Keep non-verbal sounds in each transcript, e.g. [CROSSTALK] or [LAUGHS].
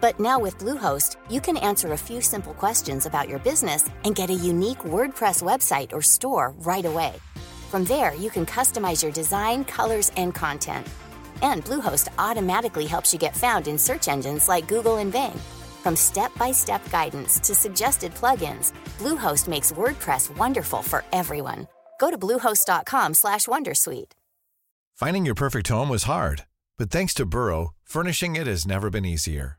But now with Bluehost, you can answer a few simple questions about your business and get a unique WordPress website or store right away. From there, you can customize your design, colors, and content. And Bluehost automatically helps you get found in search engines like Google and Bing. From step-by-step guidance to suggested plugins, Bluehost makes WordPress wonderful for everyone. Go to bluehost.com/wondersuite. Finding your perfect home was hard, but thanks to Burrow, furnishing it has never been easier.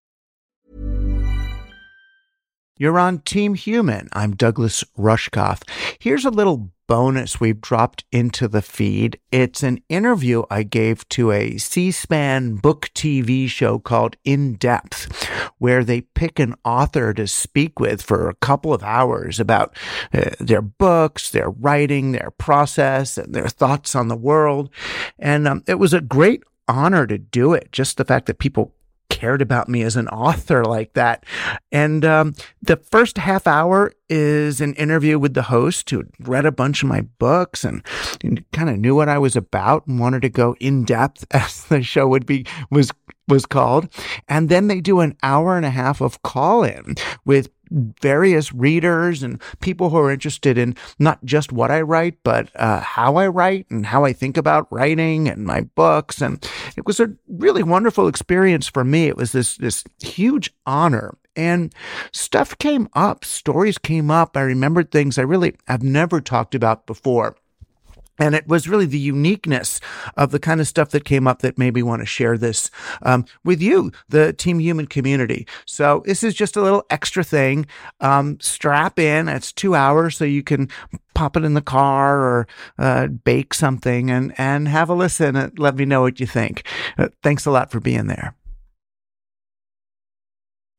You're on Team Human. I'm Douglas Rushkoff. Here's a little bonus we've dropped into the feed. It's an interview I gave to a C SPAN book TV show called In Depth, where they pick an author to speak with for a couple of hours about uh, their books, their writing, their process, and their thoughts on the world. And um, it was a great honor to do it. Just the fact that people cared about me as an author like that. And um, the first half hour is an interview with the host who read a bunch of my books and, and kind of knew what I was about and wanted to go in depth [LAUGHS] as the show would be was was called. And then they do an hour and a half of call in with various readers and people who are interested in not just what I write, but uh, how I write and how I think about writing and my books. And it was a really wonderful experience for me. It was this this huge honor. And stuff came up, stories came up. I remembered things I really have never talked about before. And it was really the uniqueness of the kind of stuff that came up that made me want to share this um, with you, the Team Human community. So this is just a little extra thing. Um, strap in. It's two hours, so you can pop it in the car or uh, bake something and and have a listen and let me know what you think. Uh, thanks a lot for being there.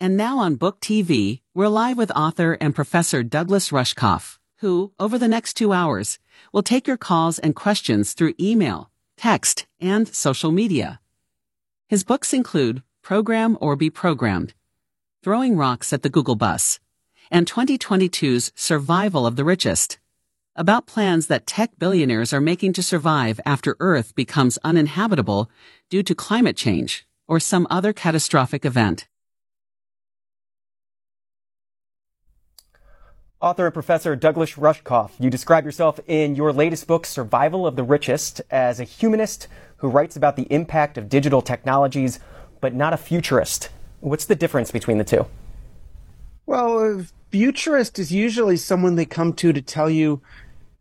And now on Book TV, we're live with author and professor Douglas Rushkoff, who, over the next two hours, will take your calls and questions through email, text, and social media. His books include Program or Be Programmed, Throwing Rocks at the Google Bus, and 2022's Survival of the Richest, about plans that tech billionaires are making to survive after Earth becomes uninhabitable due to climate change or some other catastrophic event. Author and professor Douglas Rushkoff, you describe yourself in your latest book, Survival of the Richest, as a humanist who writes about the impact of digital technologies, but not a futurist. What's the difference between the two? Well, a futurist is usually someone they come to to tell you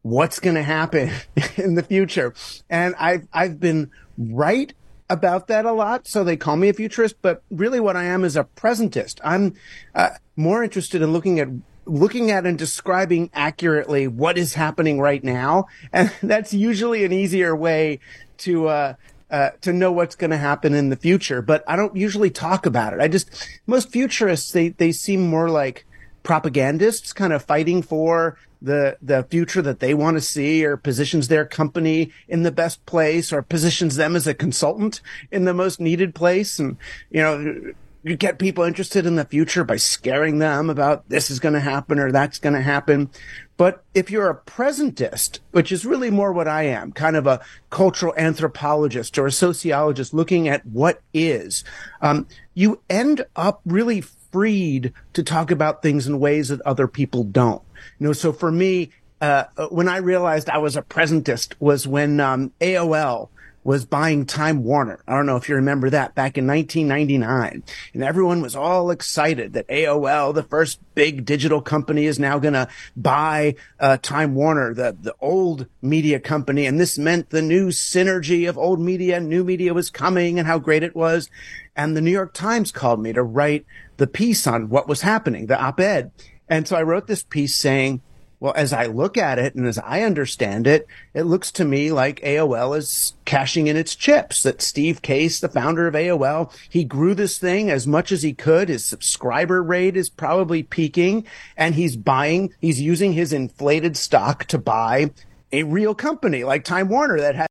what's going to happen [LAUGHS] in the future. And I've, I've been right about that a lot. So they call me a futurist, but really what I am is a presentist. I'm uh, more interested in looking at looking at and describing accurately what is happening right now. And [LAUGHS] that's usually an easier way to, uh, uh, to know what's going to happen in the future, but I don't usually talk about it. I just, most futurists, they, they seem more like propagandists kind of fighting for the, the future that they want to see or positions their company in the best place or positions them as a consultant in the most needed place. And, you know, you get people interested in the future by scaring them about this is going to happen or that's going to happen. But if you're a presentist, which is really more what I am, kind of a cultural anthropologist or a sociologist looking at what is, um, you end up really freed to talk about things in ways that other people don't. You know, so for me, uh, when I realized I was a presentist was when um, AOL was buying Time Warner. I don't know if you remember that back in 1999. And everyone was all excited that AOL, the first big digital company, is now going to buy uh, Time Warner, the, the old media company. And this meant the new synergy of old media and new media was coming and how great it was. And the New York Times called me to write the piece on what was happening, the op-ed. And so I wrote this piece saying, well, as I look at it and as I understand it, it looks to me like AOL is cashing in its chips. That Steve Case, the founder of AOL, he grew this thing as much as he could. His subscriber rate is probably peaking and he's buying, he's using his inflated stock to buy a real company like Time Warner that has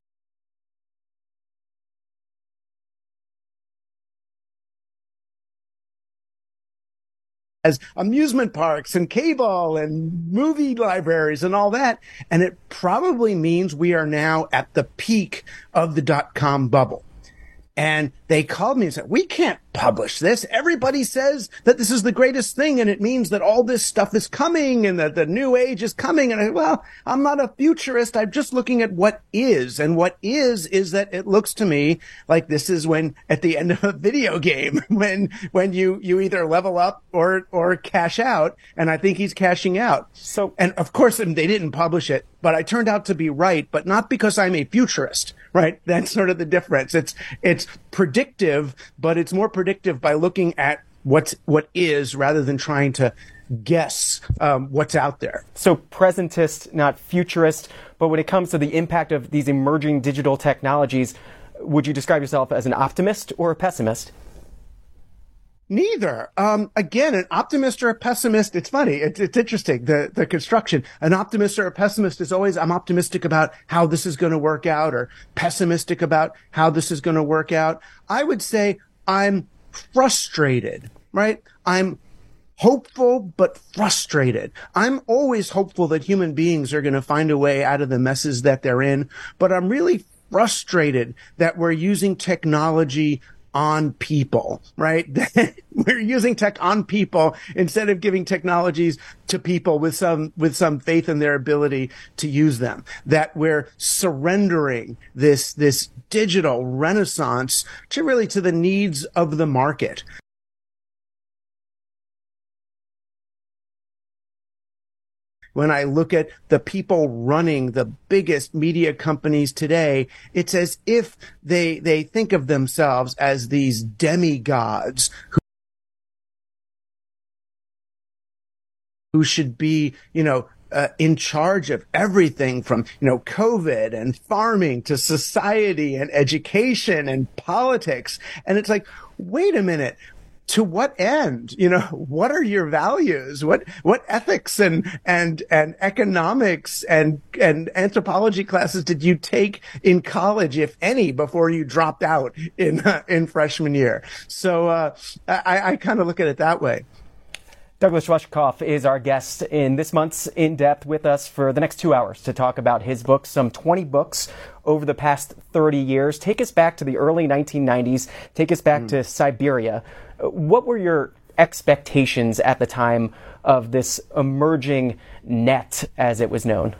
as amusement parks and cable and movie libraries and all that. And it probably means we are now at the peak of the dot com bubble. And they called me and said, we can't publish this. Everybody says that this is the greatest thing and it means that all this stuff is coming and that the new age is coming. And I, said, well, I'm not a futurist. I'm just looking at what is. And what is, is that it looks to me like this is when at the end of a video game, [LAUGHS] when, when you, you either level up or, or cash out. And I think he's cashing out. So, and of course, they didn't publish it, but I turned out to be right, but not because I'm a futurist, right? [LAUGHS] That's sort of the difference. It's, it's predictive, but it's more predictive by looking at what's what is rather than trying to guess um, what's out there. So presentist, not futurist. But when it comes to the impact of these emerging digital technologies, would you describe yourself as an optimist or a pessimist? Neither. Um, again, an optimist or a pessimist. It's funny. It's, it's interesting. The, the construction. An optimist or a pessimist is always, I'm optimistic about how this is going to work out or pessimistic about how this is going to work out. I would say I'm frustrated, right? I'm hopeful, but frustrated. I'm always hopeful that human beings are going to find a way out of the messes that they're in, but I'm really frustrated that we're using technology on people, right? [LAUGHS] We're using tech on people instead of giving technologies to people with some, with some faith in their ability to use them. That we're surrendering this, this digital renaissance to really to the needs of the market. When I look at the people running the biggest media companies today, it's as if they, they think of themselves as these demigods who who should be, you know, uh, in charge of everything from, you know, COVID and farming to society and education and politics. And it's like, wait a minute to what end? You know, what are your values? What, what ethics and, and, and economics and, and anthropology classes did you take in college, if any, before you dropped out in, uh, [LAUGHS] in freshman year? So, uh, I, I kind of look at it that way. Douglas Rushkoff is our guest in this month's In Depth with us for the next two hours to talk about his books, some 20 books over the past 30 years. Take us back to the early 1990s. Take us back mm. to Cyberia. What were your expectations at the time of this emerging net, as it was known?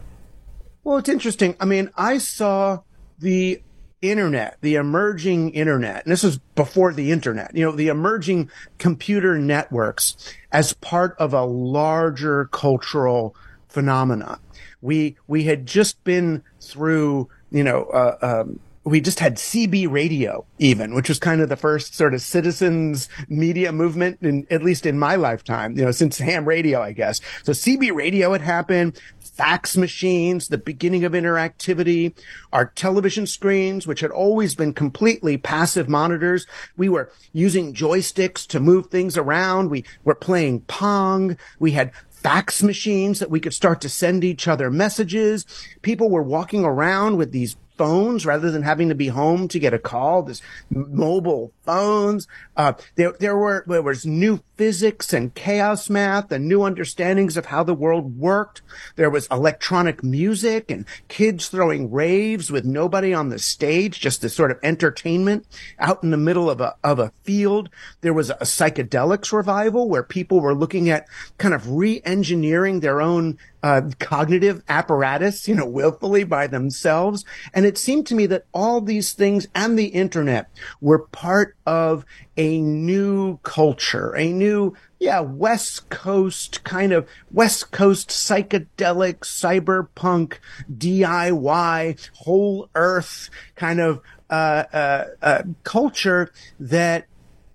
Well, it's interesting. I mean, I saw the internet, the emerging internet, and this was before the internet, you know, the emerging computer networks as part of a larger cultural phenomenon. We, we had just been through, you know, uh, um, we just had CB radio even, which was kind of the first sort of citizens media movement in, at least in my lifetime, you know, since ham radio, I guess. So CB radio had happened, fax machines, the beginning of interactivity, our television screens, which had always been completely passive monitors. We were using joysticks to move things around. We were playing Pong. We had fax machines that we could start to send each other messages. People were walking around with these phones rather than having to be home to get a call. This mobile phones. Uh, there, there were, there was new physics and chaos math and new understandings of how the world worked. There was electronic music and kids throwing raves with nobody on the stage, just this sort of entertainment out in the middle of a, of a field. There was a psychedelics revival where people were looking at kind of re-engineering their own uh, cognitive apparatus, you know, willfully by themselves. And it seemed to me that all these things and the internet were part of a new culture, a new, yeah, West Coast kind of West Coast psychedelic, cyberpunk, DIY, whole earth kind of uh, uh, uh, culture that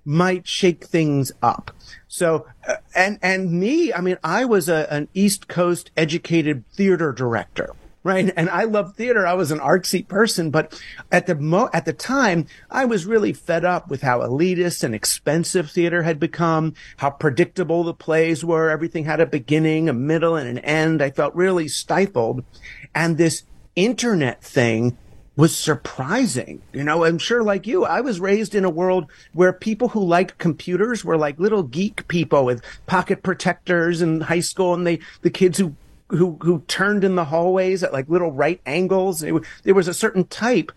might shake things up. So, uh, and, and me, I mean, I was a, an East Coast educated theater director. Right. And I love theater. I was an artsy person, but at the mo, at the time, I was really fed up with how elitist and expensive theater had become, how predictable the plays were. Everything had a beginning, a middle, and an end. I felt really stifled. And this internet thing was surprising. You know, I'm sure like you, I was raised in a world where people who liked computers were like little geek people with pocket protectors in high school and they, the kids who who who turned in the hallways at like little right angles. It, there was a certain type,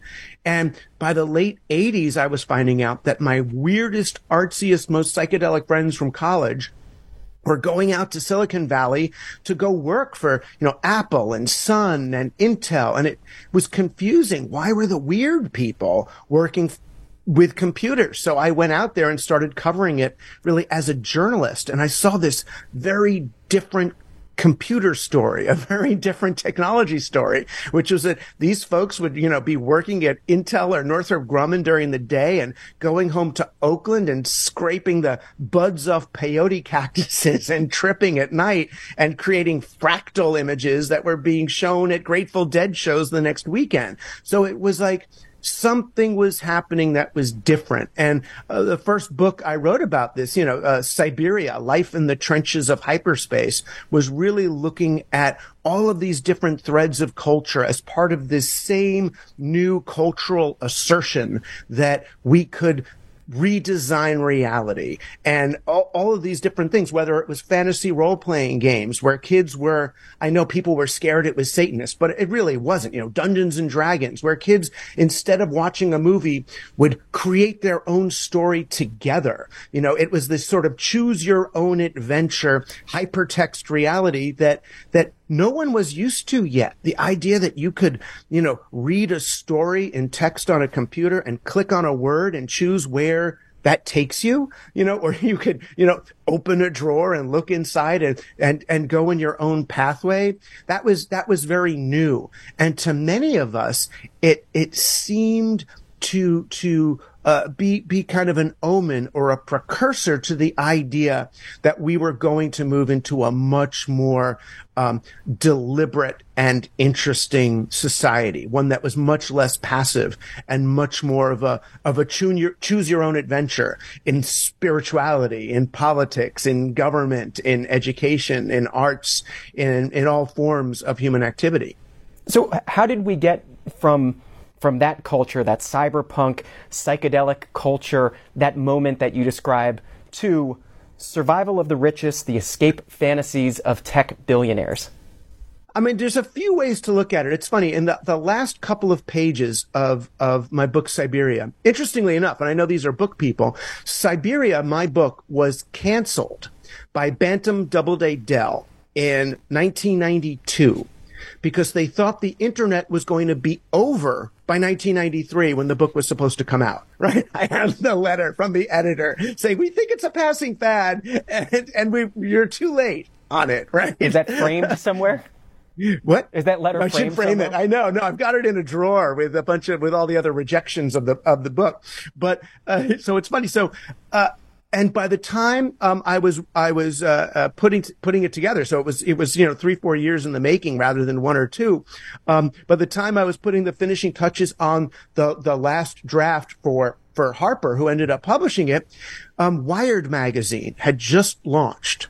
and by the late '80s, I was finding out that my weirdest, artsiest, most psychedelic friends from college were going out to Silicon Valley to go work for, you know, Apple and Sun and Intel. And it was confusing. Why were the weird people working with computers? So I went out there and started covering it really as a journalist. And I saw this very different computer story, [LAUGHS] a very different technology story, which was that these folks would, you know, be working at Intel or Northrop Grumman during the day and going home to Oakland and scraping the buds off peyote cactuses and tripping at night and creating fractal images that were being shown at Grateful Dead shows the next weekend. So it was like, something was happening that was different. And uh, the first book I wrote about this, you know, uh, Cyberia, Life in the Trenches of Hyperspace, was really looking at all of these different threads of culture as part of this same new cultural assertion that we could redesign reality and all, all, of these different things, whether it was fantasy role playing games where kids were, I know people were scared it was Satanist, but it really wasn't, you know, Dungeons and Dragons where kids, instead of watching a movie would create their own story together. You know, it was this sort of choose your own adventure hypertext reality that, that no one was used to yet. The idea that you could, you know, read a story in text on a computer and click on a word and choose where that takes you, you know, or [LAUGHS] you could, you know, open a drawer and look inside and, and, and go in your own pathway. That was, that was very new. And to many of us, it, it seemed to, to, uh, be be kind of an omen or a precursor to the idea that we were going to move into a much more um, deliberate and interesting society, one that was much less passive and much more of a of a choose your, choose your own adventure in spirituality, in politics, in government, in education, in arts, in in all forms of human activity. So, how did we get from from that culture, that cyberpunk, psychedelic culture, that moment that you describe, to survival of the richest, the escape fantasies of tech billionaires? I mean, there's a few ways to look at it. It's funny. In the, the last couple of pages of, of my book, Cyberia. interestingly enough, and I know these are book people, Cyberia, my book, was canceled by Bantam Doubleday Dell in 1992 because they thought the internet was going to be over by 1993 when the book was supposed to come out, [LAUGHS] right? I have the letter from the editor saying, we think it's a passing fad and, and we, you're too late on it, [LAUGHS] right? Is that framed somewhere? What is that letter? I should frame somewhere? it. I know. No, I've got it in a drawer with a bunch of with all the other rejections of the of the book. But uh, so it's funny. So uh, and by the time um, I was I was uh, uh, putting putting it together, so it was it was you know three four years in the making rather than one or two. Um, by the time I was putting the finishing touches on the the last draft for for Harper, who ended up publishing it, um, Wired magazine had just launched,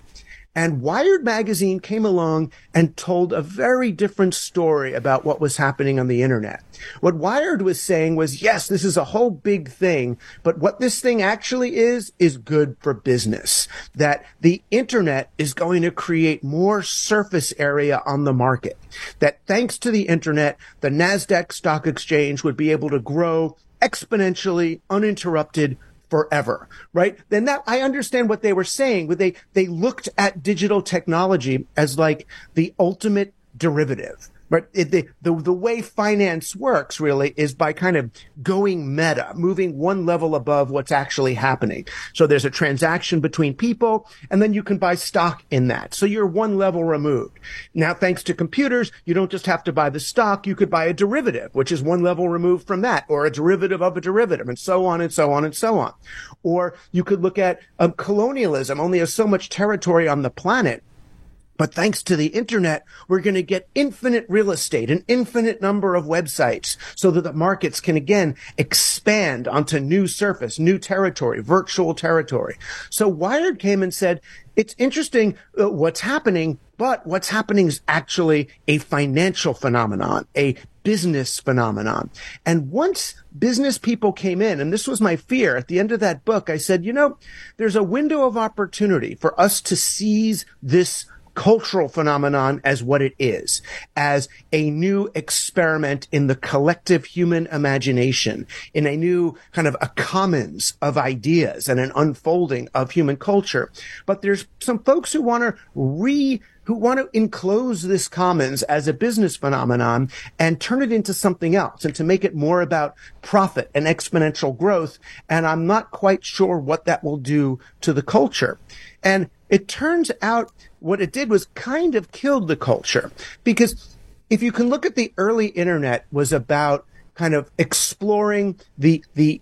And Wired magazine came along and told a very different story about what was happening on the internet. What Wired was saying was, yes, this is a whole big thing, but what this thing actually is, is good for business. That the internet is going to create more surface area on the market. That thanks to the internet, the NASDAQ stock exchange would be able to grow exponentially, uninterrupted forever, right? Then that I understand what they were saying, but they they looked at digital technology as like the ultimate derivative but it, the, the, the way finance works really is by kind of going meta, moving one level above what's actually happening. So there's a transaction between people and then you can buy stock in that. So you're one level removed. Now, thanks to computers, you don't just have to buy the stock. You could buy a derivative, which is one level removed from that or a derivative of a derivative and so on and so on and so on. Or you could look at um, colonialism only has so much territory on the planet but thanks to the internet, we're going to get infinite real estate, an infinite number of websites so that the markets can again expand onto new surface, new territory, virtual territory. So Wired came and said, it's interesting uh, what's happening, but what's happening is actually a financial phenomenon, a business phenomenon. And once business people came in, and this was my fear at the end of that book, I said, you know, there's a window of opportunity for us to seize this cultural phenomenon as what it is, as a new experiment in the collective human imagination, in a new kind of a commons of ideas and an unfolding of human culture. But there's some folks who want to re who want to enclose this commons as a business phenomenon and turn it into something else and to make it more about profit and exponential growth. And I'm not quite sure what that will do to the culture. And it turns out what it did was kind of killed the culture because if you can look at the early internet was about kind of exploring the, the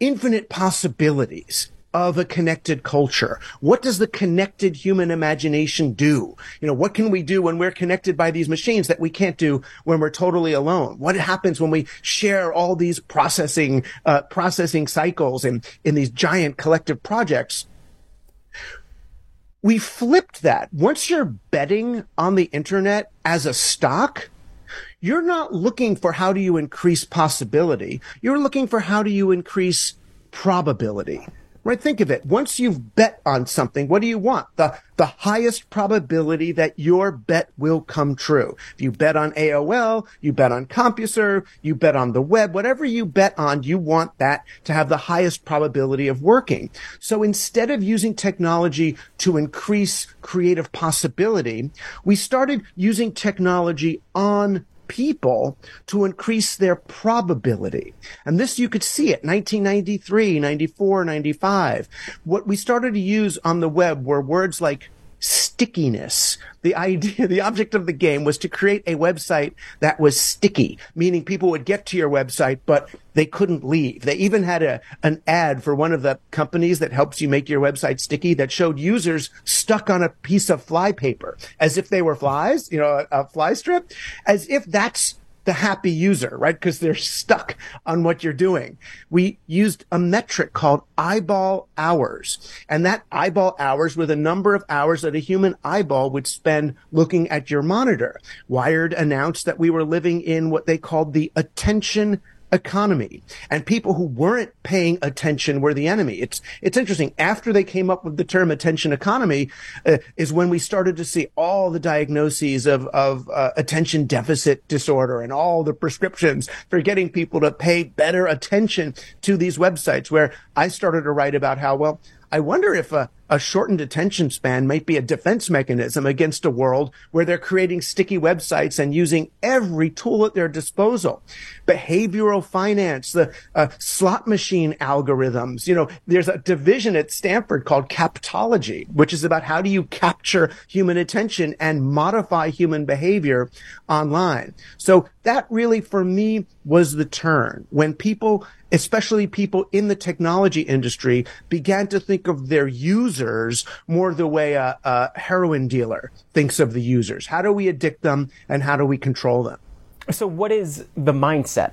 infinite possibilities of a connected culture. What does the connected human imagination do? You know, what can we do when we're connected by these machines that we can't do when we're totally alone? What happens when we share all these processing, uh, processing cycles in, in these giant collective projects? We flipped that. Once you're betting on the internet as a stock, you're not looking for how do you increase possibility. You're looking for how do you increase probability right? Think of it. Once you've bet on something, what do you want? The, the highest probability that your bet will come true. If you bet on AOL, you bet on CompuServe, you bet on the web, whatever you bet on, you want that to have the highest probability of working. So instead of using technology to increase creative possibility, we started using technology on people to increase their probability. And this you could see it 1993, 94, 95. What we started to use on the web were words like stickiness. The idea, [LAUGHS] the object of the game was to create a website that was sticky, meaning people would get to your website, but they couldn't leave. They even had a, an ad for one of the companies that helps you make your website sticky that showed users stuck on a piece of fly paper as if they were flies, you know, a, a fly strip, as if that's the happy user, right? Because they're stuck on what you're doing. We used a metric called eyeball hours. And that eyeball hours were the number of hours that a human eyeball would spend looking at your monitor. Wired announced that we were living in what they called the attention economy and people who weren't paying attention were the enemy. It's, it's interesting. After they came up with the term attention economy uh, is when we started to see all the diagnoses of, of uh, attention deficit disorder and all the prescriptions for getting people to pay better attention to these websites where I started to write about how, well, I wonder if a, a shortened attention span might be a defense mechanism against a world where they're creating sticky websites and using every tool at their disposal. Behavioral finance, the uh, slot machine algorithms. You know, there's a division at Stanford called captology, which is about how do you capture human attention and modify human behavior online. So that really, for me, was the turn when people especially people in the technology industry began to think of their users more the way a, a heroin dealer thinks of the users. How do we addict them and how do we control them? So, what is the mindset?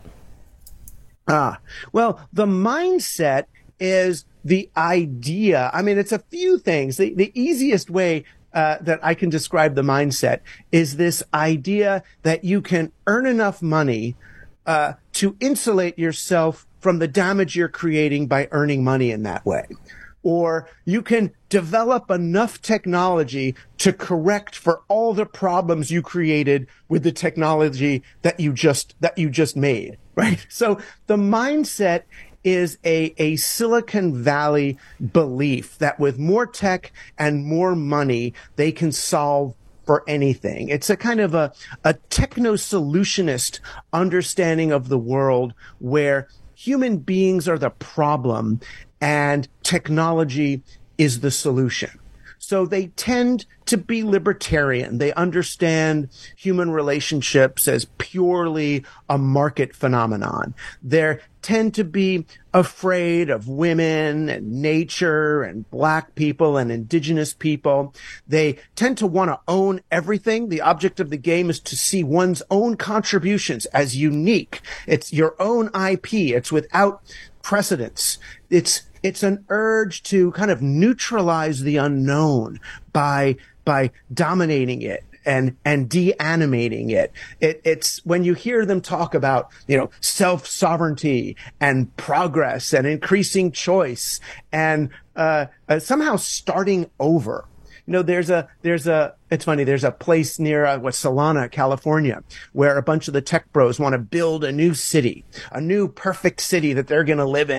Ah, well, the mindset is the idea. I mean, it's a few things. The, the easiest way uh, that I can describe the mindset is this idea that you can earn enough money uh, to insulate yourself from the damage you're creating by earning money in that way. Or you can develop enough technology to correct for all the problems you created with the technology that you just, that you just made, right? So the mindset is a, a Silicon Valley belief that with more tech and more money, they can solve for anything. It's a kind of a, a techno solutionist understanding of the world where human beings are the problem and technology is the solution. So they tend to be libertarian. They understand human relationships as purely a market phenomenon. They tend to be afraid of women and nature and black people and indigenous people. They tend to want to own everything. The object of the game is to see one's own contributions as unique. It's your own IP. It's without precedence. It's it's an urge to kind of neutralize the unknown by by dominating it and and de-animating it. it. It's when you hear them talk about you know self sovereignty and progress and increasing choice and uh, uh, somehow starting over. You know, there's a there's a it's funny. There's a place near uh, what Solano, California, where a bunch of the tech bros want to build a new city, a new perfect city that they're going to live in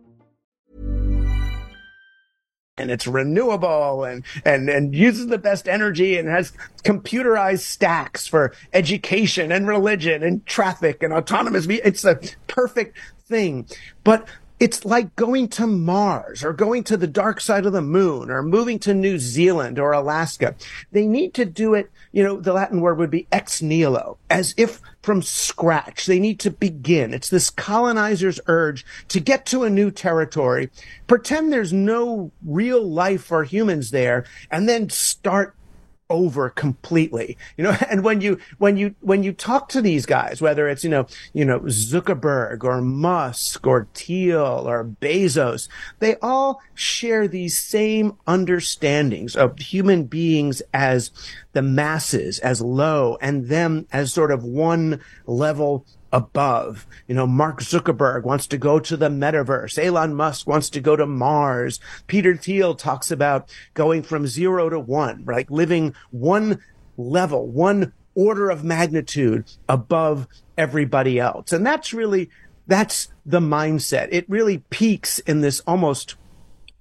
And it's renewable and, and, and uses the best energy and has computerized stacks for education and religion and traffic and autonomous. It's a perfect thing. But it's like going to Mars or going to the dark side of the moon or moving to New Zealand or Alaska. They need to do it, you know, the Latin word would be ex nihilo, as if from scratch. They need to begin. It's this colonizer's urge to get to a new territory, pretend there's no real life or humans there, and then start over completely. You know [LAUGHS] and when you when you when you talk to these guys whether it's you know you know zuckerberg or musk or thiel or bezos they all share these same understandings of human beings as the masses as low and them as sort of one level above. You know, Mark Zuckerberg wants to go to the metaverse. Elon Musk wants to go to Mars. Peter Thiel talks about going from zero to one, right? living one level, one order of magnitude above everybody else. And that's really, that's the mindset. It really peaks in this almost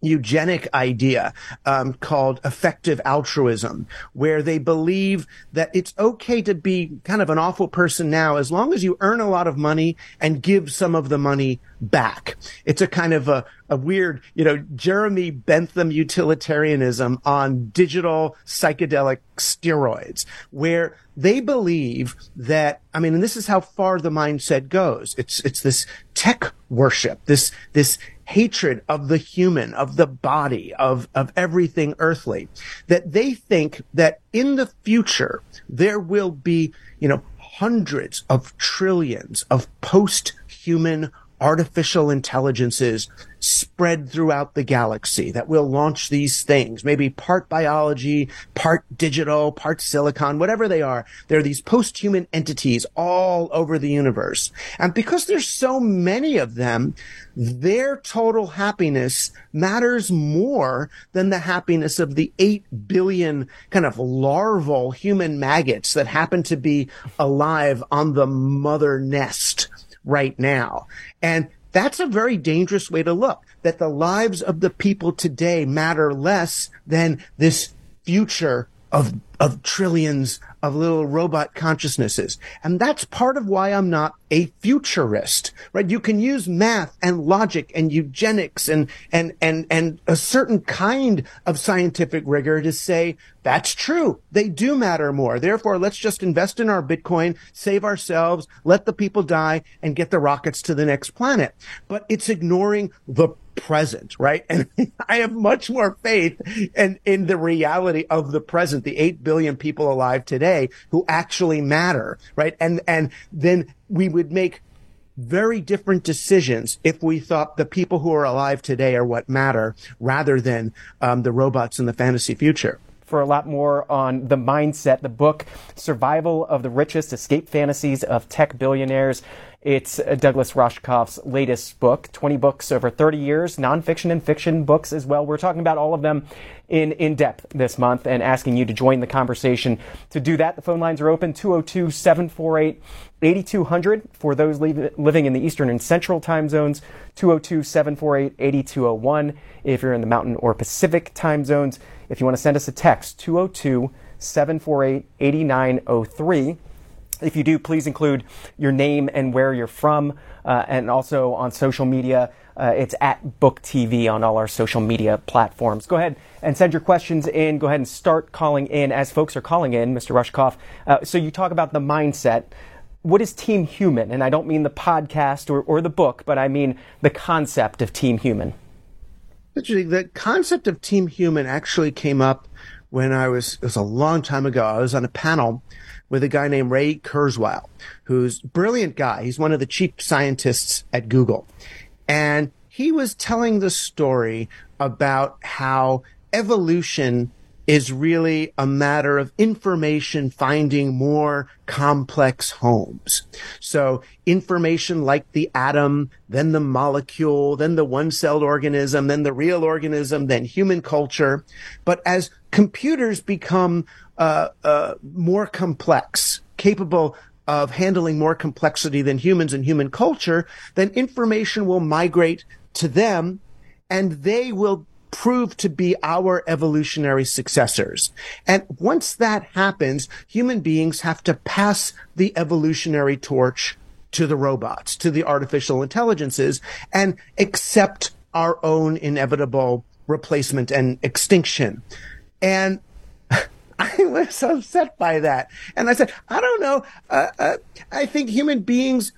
eugenic idea um, called effective altruism, where they believe that it's okay to be kind of an awful person now as long as you earn a lot of money and give some of the money back. It's a kind of a, a weird, you know, Jeremy Bentham utilitarianism on digital psychedelic steroids, where they believe that, I mean, and this is how far the mindset goes. It's, it's this tech worship, this, this hatred of the human, of the body, of, of everything earthly, that they think that in the future, there will be, you know, hundreds of trillions of post-human artificial intelligences spread throughout the galaxy that will launch these things, maybe part biology, part digital, part silicon, whatever they are. There are these post-human entities all over the universe. And because there's so many of them, their total happiness matters more than the happiness of the 8 billion kind of larval human maggots that happen to be alive on the mother nest right now. And that's a very dangerous way to look, that the lives of the people today matter less than this future of, of trillions of little robot consciousnesses. And that's part of why I'm not a futurist, right? You can use math and logic and eugenics and, and, and, and a certain kind of scientific rigor to say that's true. They do matter more. Therefore, let's just invest in our Bitcoin, save ourselves, let the people die and get the rockets to the next planet. But it's ignoring the present, right? And [LAUGHS] I have much more faith in, in the reality of the present, the 8 billion people alive today who actually matter, right? And, and then we would make very different decisions if we thought the people who are alive today are what matter rather than um, the robots in the fantasy future for a lot more on the mindset, the book Survival of the Richest Escape Fantasies of Tech Billionaires. It's Douglas Rushkoff's latest book, 20 books over 30 years, nonfiction and fiction books as well. We're talking about all of them in, in depth this month and asking you to join the conversation. To do that, the phone lines are open 202 748 8200 for those living in the Eastern and Central time zones, 202 748 8201 if you're in the Mountain or Pacific time zones. If you want to send us a text, 202 748 8903. If you do, please include your name and where you're from, uh, and also on social media. Uh, it's at Book TV on all our social media platforms. Go ahead and send your questions in. Go ahead and start calling in as folks are calling in, Mr. Rushkoff. Uh, so you talk about the mindset. What is Team Human? And I don't mean the podcast or, or the book, but I mean the concept of Team Human. Interesting. The concept of Team Human actually came up when I was, it was a long time ago. I was on a panel with a guy named Ray Kurzweil, who's a brilliant guy. He's one of the chief scientists at Google. And he was telling the story about how evolution is really a matter of information finding more complex homes. So information like the atom, then the molecule, then the one-celled organism, then the real organism, then human culture. But as computers become uh, uh, more complex, capable of handling more complexity than humans and human culture, then information will migrate to them and they will prove to be our evolutionary successors. And once that happens, human beings have to pass the evolutionary torch to the robots, to the artificial intelligences and accept our own inevitable replacement and extinction. And [LAUGHS] I was upset by that. And I said, I don't know. Uh, uh, I think human beings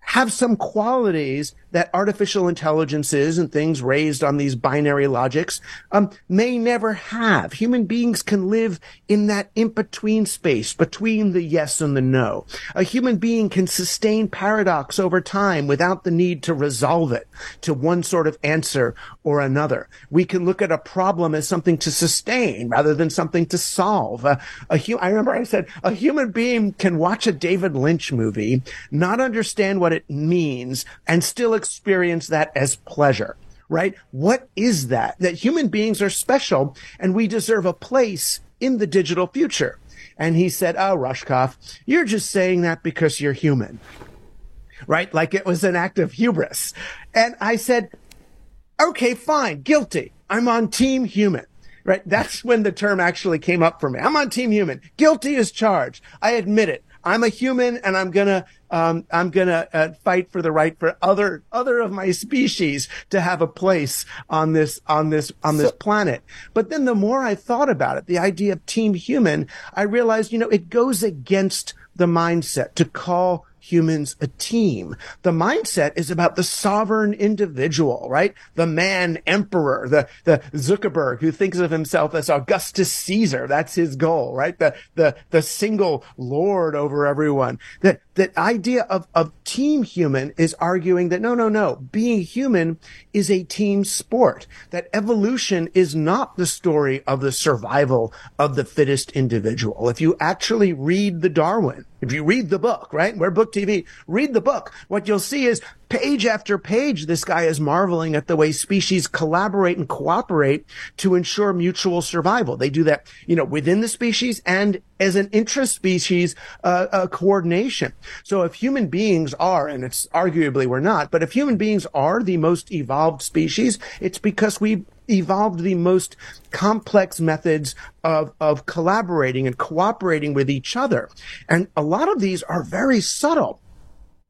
have some qualities that artificial intelligences and things raised on these binary logics um, may never have. Human beings can live in that in-between space between the yes and the no. A human being can sustain paradox over time without the need to resolve it to one sort of answer or another. We can look at a problem as something to sustain rather than something to solve. A hu- I remember I said a human being can watch a David Lynch movie, not understand what it means, and still experience that as pleasure, right? What is that? That human beings are special and we deserve a place in the digital future. And he said, Oh, Rushkoff, you're just saying that because you're human, right? Like it was an act of hubris. And I said, okay, fine, guilty. I'm on team human right? That's when the term actually came up for me. I'm on team human. Guilty is charged. I admit it. I'm a human and I'm gonna, um, I'm gonna uh, fight for the right for other, other of my species to have a place on this, on this, on this so, planet. But then the more I thought about it, the idea of team human, I realized, you know, it goes against the mindset to call humans a team. The mindset is about the sovereign individual, right? The man emperor, the, the Zuckerberg who thinks of himself as Augustus Caesar. That's his goal, right? The, the, the single lord over everyone. That, that idea of, of team human is arguing that no, no, no, being human is a team sport. That evolution is not the story of the survival of the fittest individual. If you actually read the Darwin, if you read the book, right? We're book TV, read the book. What you'll see is page after page, this guy is marveling at the way species collaborate and cooperate to ensure mutual survival. They do that, you know, within the species and as an intraspecies uh, uh, coordination. So if human beings are, and it's arguably we're not, but if human beings are the most evolved species, it's because we evolved the most complex methods of, of collaborating and cooperating with each other. And a lot of these are very subtle.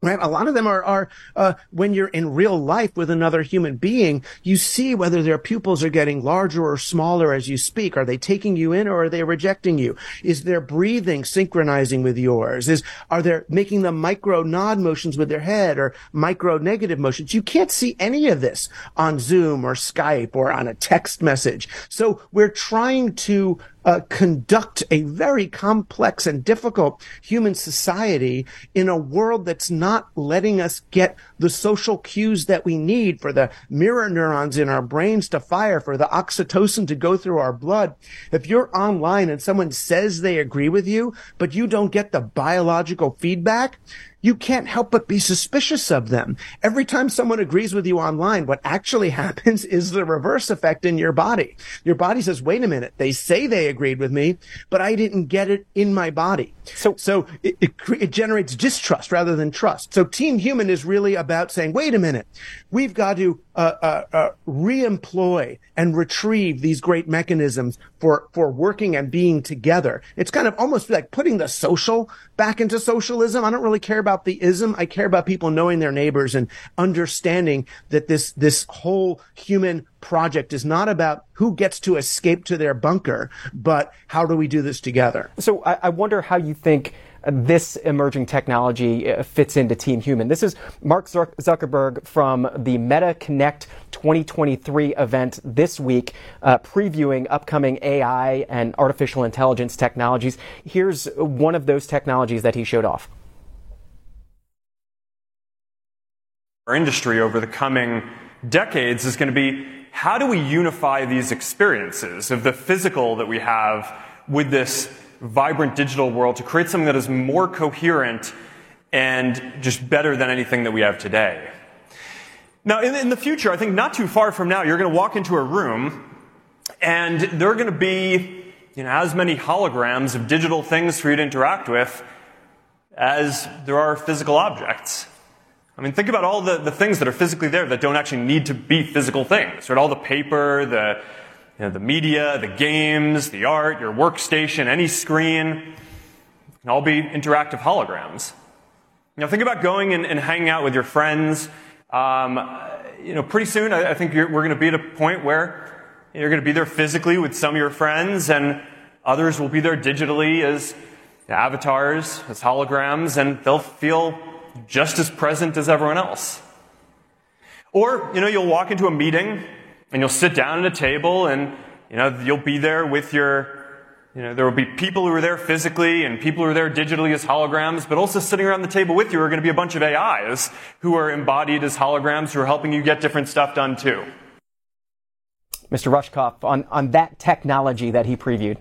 Right? A lot of them are, are uh, when you're in real life with another human being, you see whether their pupils are getting larger or smaller as you speak. Are they taking you in or are they rejecting you? Is their breathing synchronizing with yours? Is are they making the micro nod motions with their head or micro negative motions? You can't see any of this on Zoom or Skype or on a text message. So we're trying to uh, conduct a very complex and difficult human society in a world that's not letting us get the social cues that we need for the mirror neurons in our brains to fire, for the oxytocin to go through our blood. If you're online and someone says they agree with you, but you don't get the biological feedback, you can't help but be suspicious of them. Every time someone agrees with you online, what actually [LAUGHS] happens is the reverse effect in your body. Your body says, wait a minute, they say they agreed with me, but I didn't get it in my body. So, so it, it, it generates distrust rather than trust. So Team Human is really about saying, wait a minute, we've got to uh, uh, uh, re-employ and retrieve these great mechanisms for for working and being together. It's kind of almost like putting the social back into socialism. I don't really care about the ism. I care about people knowing their neighbors and understanding that this this whole human project is not about who gets to escape to their bunker, but how do we do this together? So I, I wonder how you think this emerging technology uh, fits into Team Human. This is Mark Zuckerberg from the Meta Connect 2023 event this week, uh, previewing upcoming AI and artificial intelligence technologies. Here's one of those technologies that he showed off. Our industry over the coming decades is going to be how do we unify these experiences of the physical that we have with this vibrant digital world to create something that is more coherent and just better than anything that we have today. Now, in, in the future, I think not too far from now, you're going to walk into a room and there are going to be you know, as many holograms of digital things for you to interact with as there are physical objects. I mean, think about all the, the things that are physically there that don't actually need to be physical things, right? All the paper, the, you know, the media, the games, the art, your workstation, any screen, can all be interactive holograms. You know, think about going and, and hanging out with your friends. Um, you know, pretty soon, I, I think we're going to be at a point where you're going to be there physically with some of your friends, and others will be there digitally as avatars, as holograms, and they'll feel just as present as everyone else. Or, you know, you'll walk into a meeting and you'll sit down at a table and, you know, you'll be there with your, you know, there will be people who are there physically and people who are there digitally as holograms, but also sitting around the table with you are going to be a bunch of AIs who are embodied as holograms who are helping you get different stuff done too. Mr. Rushkoff, on, on that technology that he previewed.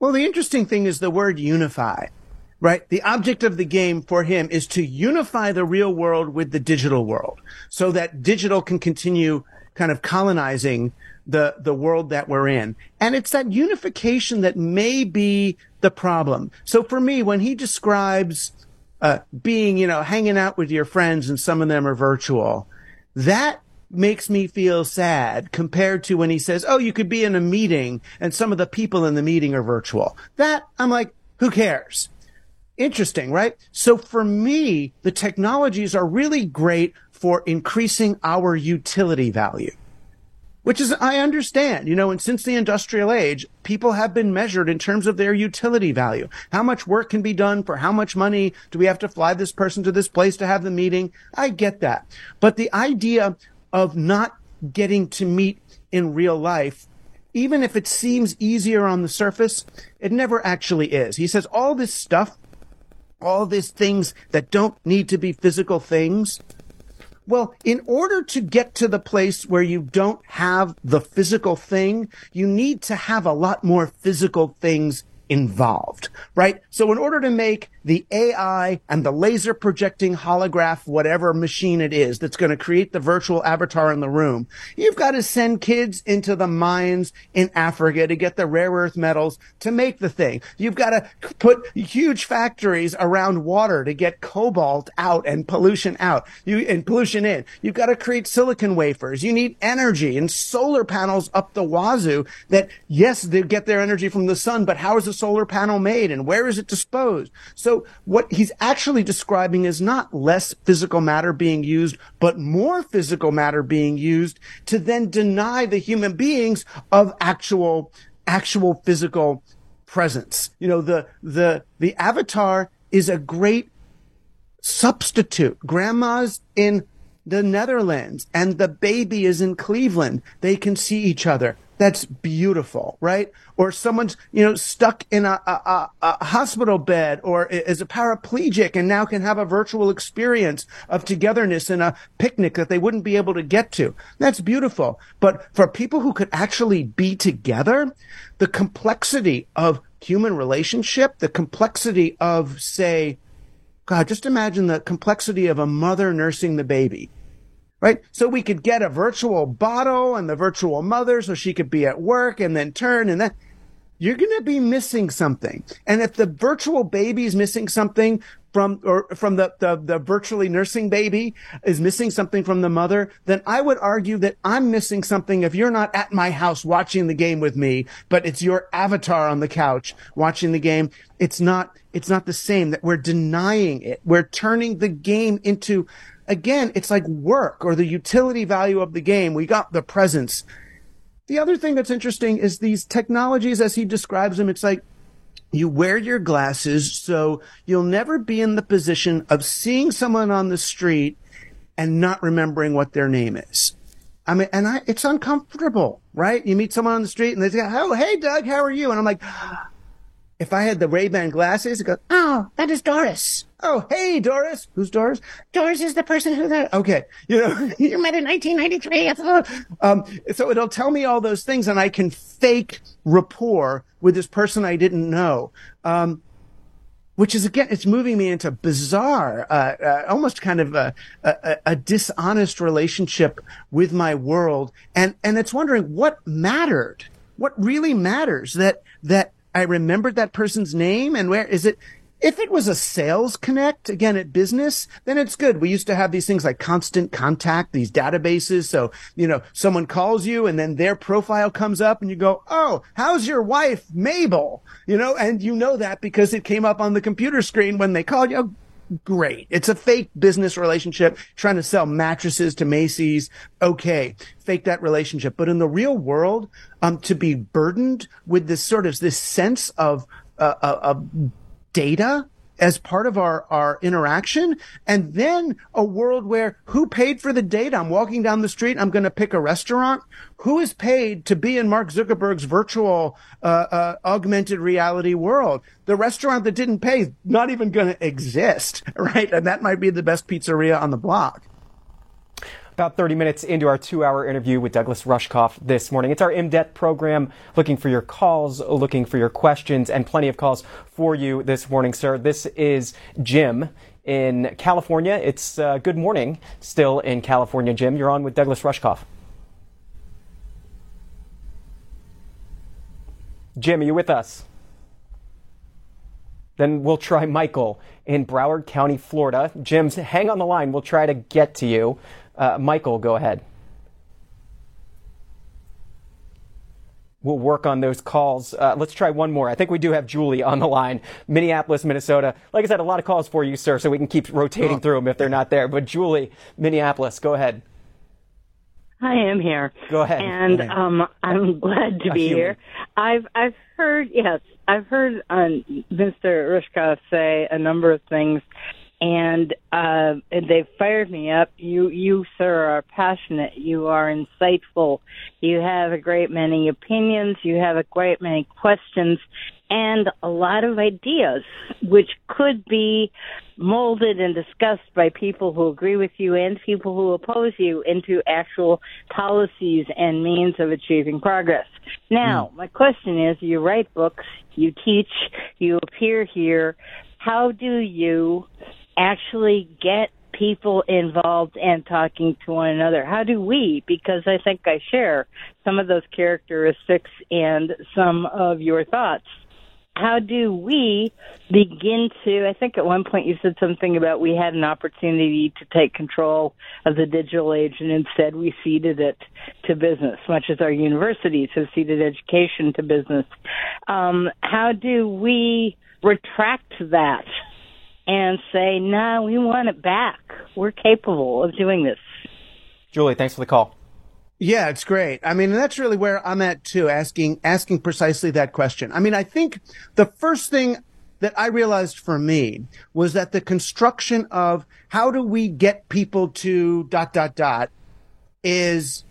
Well, the interesting thing is the word unify, right? The object of the game for him is to unify the real world with the digital world so that digital can continue kind of colonizing the, the world that we're in. And it's that unification that may be the problem. So for me, when he describes, uh, being, you know, hanging out with your friends and some of them are virtual, that makes me feel sad compared to when he says, Oh, you could be in a meeting and some of the people in the meeting are virtual. That I'm like, who cares? Interesting, right? So for me, the technologies are really great for increasing our utility value. Which is, I understand, you know, and since the industrial age, people have been measured in terms of their utility value. How much work can be done for how much money do we have to fly this person to this place to have the meeting? I get that. But the idea of not getting to meet in real life, even if it seems easier on the surface, it never actually is. He says all this stuff, all these things that don't need to be physical things, well, in order to get to the place where you don't have the physical thing, you need to have a lot more physical things involved, right? So in order to make the AI and the laser projecting holograph, whatever machine it is that's going to create the virtual avatar in the room. You've got to send kids into the mines in Africa to get the rare earth metals to make the thing. You've got to put huge factories around water to get cobalt out and pollution out. You and pollution in. You've got to create silicon wafers. You need energy and solar panels up the wazoo that yes, they get their energy from the sun, but how is a solar panel made and where is it disposed? So what he's actually describing is not less physical matter being used, but more physical matter being used to then deny the human beings of actual, actual physical presence. You know, the, the, the avatar is a great substitute. Grandma's in the Netherlands and the baby is in Cleveland. They can see each other. That's beautiful, right? Or someone's, you know, stuck in a, a, a, hospital bed or is a paraplegic and now can have a virtual experience of togetherness in a picnic that they wouldn't be able to get to. That's beautiful. But for people who could actually be together, the complexity of human relationship, the complexity of, say, God, just imagine the complexity of a mother nursing the baby. Right? So we could get a virtual bottle and the virtual mother so she could be at work and then turn and then you're going to be missing something. And if the virtual baby is missing something from, or from the, the, the virtually nursing baby is missing something from the mother, then I would argue that I'm missing something if you're not at my house watching the game with me, but it's your avatar on the couch watching the game. It's not, it's not the same that we're denying it. We're turning the game into, again, it's like work or the utility value of the game. We got the presence. The other thing that's interesting is these technologies as he describes them. It's like, you wear your glasses so you'll never be in the position of seeing someone on the street and not remembering what their name is. I mean, and I, it's uncomfortable, right? You meet someone on the street and they say, Oh, hey, Doug, how are you? And I'm like, if I had the Ray-Ban glasses, it goes, oh, that is Doris. Oh, hey, Doris. Who's Doris? Doris is the person who the, okay. You know, [LAUGHS] you met in 1993. Um, so it'll tell me all those things and I can fake rapport with this person I didn't know. Um, which is again, it's moving me into bizarre, uh, uh, almost kind of a, a, a, dishonest relationship with my world. And, and it's wondering what mattered, what really matters that, that I remembered that person's name and where is it? If it was a sales connect, again, at business, then it's good. We used to have these things like constant contact, these databases. So, you know, someone calls you and then their profile comes up and you go, Oh, how's your wife, Mabel? You know, and you know that because it came up on the computer screen when they called you. Oh, great. It's a fake business relationship trying to sell mattresses to Macy's. Okay. Fake that relationship. But in the real world, um, to be burdened with this sort of this sense of, uh, uh, of data as part of our, our interaction. And then a world where who paid for the data? I'm walking down the street. I'm going to pick a restaurant. Who is paid to be in Mark Zuckerberg's virtual, uh, uh, augmented reality world? The restaurant that didn't pay not even going to exist, [LAUGHS] right? And that might be the best pizzeria on the block about 30 minutes into our two hour interview with Douglas Rushkoff this morning. It's our depth program looking for your calls, looking for your questions, and plenty of calls for you this morning, sir. This is Jim in California. It's uh, good morning still in California, Jim. You're on with Douglas Rushkoff. Jim, are you with us? Then we'll try Michael in Broward County, Florida. Jim, hang on the line. We'll try to get to you. Uh, Michael, go ahead. We'll work on those calls. Uh, let's try one more. I think we do have Julie on the line, Minneapolis, Minnesota. Like I said, a lot of calls for you, sir, so we can keep rotating oh. through them if they're not there. But Julie, Minneapolis, go ahead. I am here. Go ahead. And um, I'm glad to be here. I've I've heard yes, I've heard um, Mr. Rushkoff say a number of things and uh, they fired me up. You, you, sir, are passionate. You are insightful. You have a great many opinions. You have a great many questions, and a lot of ideas, which could be molded and discussed by people who agree with you and people who oppose you into actual policies and means of achieving progress. Now, mm. my question is: You write books, you teach, you appear here how do you actually get people involved and talking to one another? How do we? Because I think I share some of those characteristics and some of your thoughts. How do we begin to? I think at one point you said something about we had an opportunity to take control of the digital age, and instead we ceded it to business, much as our universities have ceded education to business. Um, how do we retract that and say, no, nah, we want it back. We're capable of doing this. Julie, thanks for the call. Yeah, it's great. I mean, that's really where I'm at too, asking, asking precisely that question. I mean, I think the first thing that I realized for me was that the construction of how do we get people to dot, dot, dot is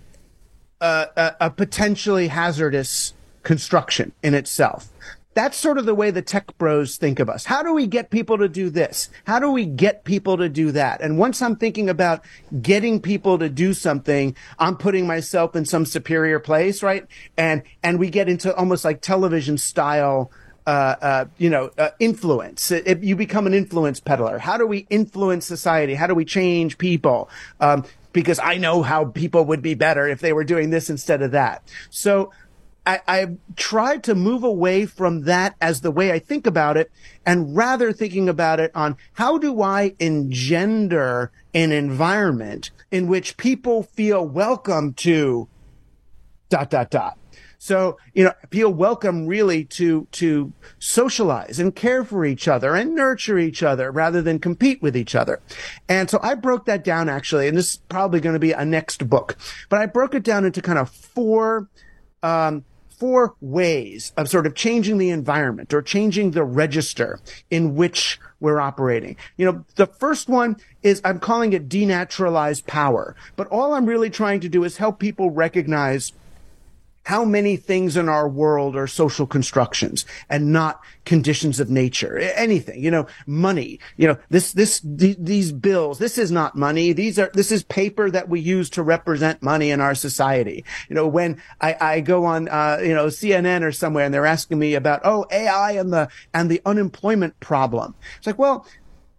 a, a, a potentially hazardous construction in itself. That's sort of the way the tech bros think of us. How do we get people to do this? How do we get people to do that? And once I'm thinking about getting people to do something, I'm putting myself in some superior place, right? And, and we get into almost like television style uh, uh, you know, uh, influence. It, you become an influence peddler. How do we influence society? How do we change people? Um, because I know how people would be better if they were doing this instead of that. So I, I tried to move away from that as the way I think about it and rather thinking about it on how do I engender an environment in which people feel welcome to dot, dot, dot. So, you know, feel welcome really to, to socialize and care for each other and nurture each other rather than compete with each other. And so I broke that down actually, and this is probably going to be a next book, but I broke it down into kind of four, um, four ways of sort of changing the environment or changing the register in which we're operating. You know, the first one is I'm calling it denaturalized power, but all I'm really trying to do is help people recognize how many things in our world are social constructions and not conditions of nature? Anything you know money you know this this th- these bills this is not money. These are this is paper that we use to represent money in our society. You know when i i go on uh you know cnn or somewhere and they're asking me about oh ai and the and the unemployment problem. It's like well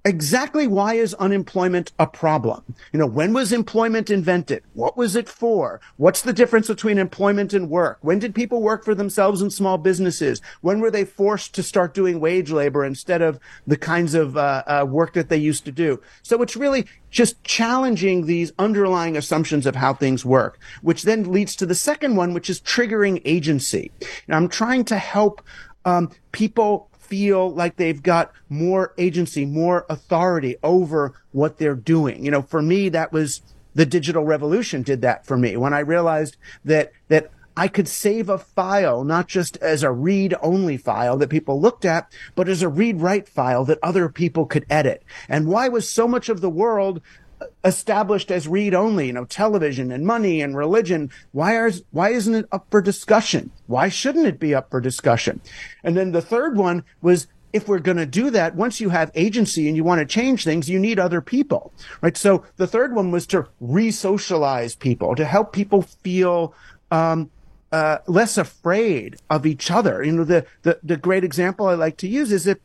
exactly why is unemployment a problem? You know, when was employment invented? What was it for? What's the difference between employment and work? When did people work for themselves in small businesses? When were they forced to start doing wage labor instead of the kinds of uh, uh, work that they used to do? So it's really just challenging these underlying assumptions of how things work, which then leads to the second one, which is triggering agency. And I'm trying to help um, people feel like they've got more agency, more authority over what they're doing. You know, for me, that was the digital revolution did that for me when I realized that, that I could save a file, not just as a read only file that people looked at, but as a read write file that other people could edit. And why was so much of the world established as read only, you know, television and money and religion. Why are, why isn't it up for discussion? Why shouldn't it be up for discussion? And then the third one was if we're going to do that, once you have agency and you want to change things, you need other people, right? So the third one was to re-socialize people, to help people feel, um, uh, less afraid of each other. You know, the, the, the great example I like to use is if,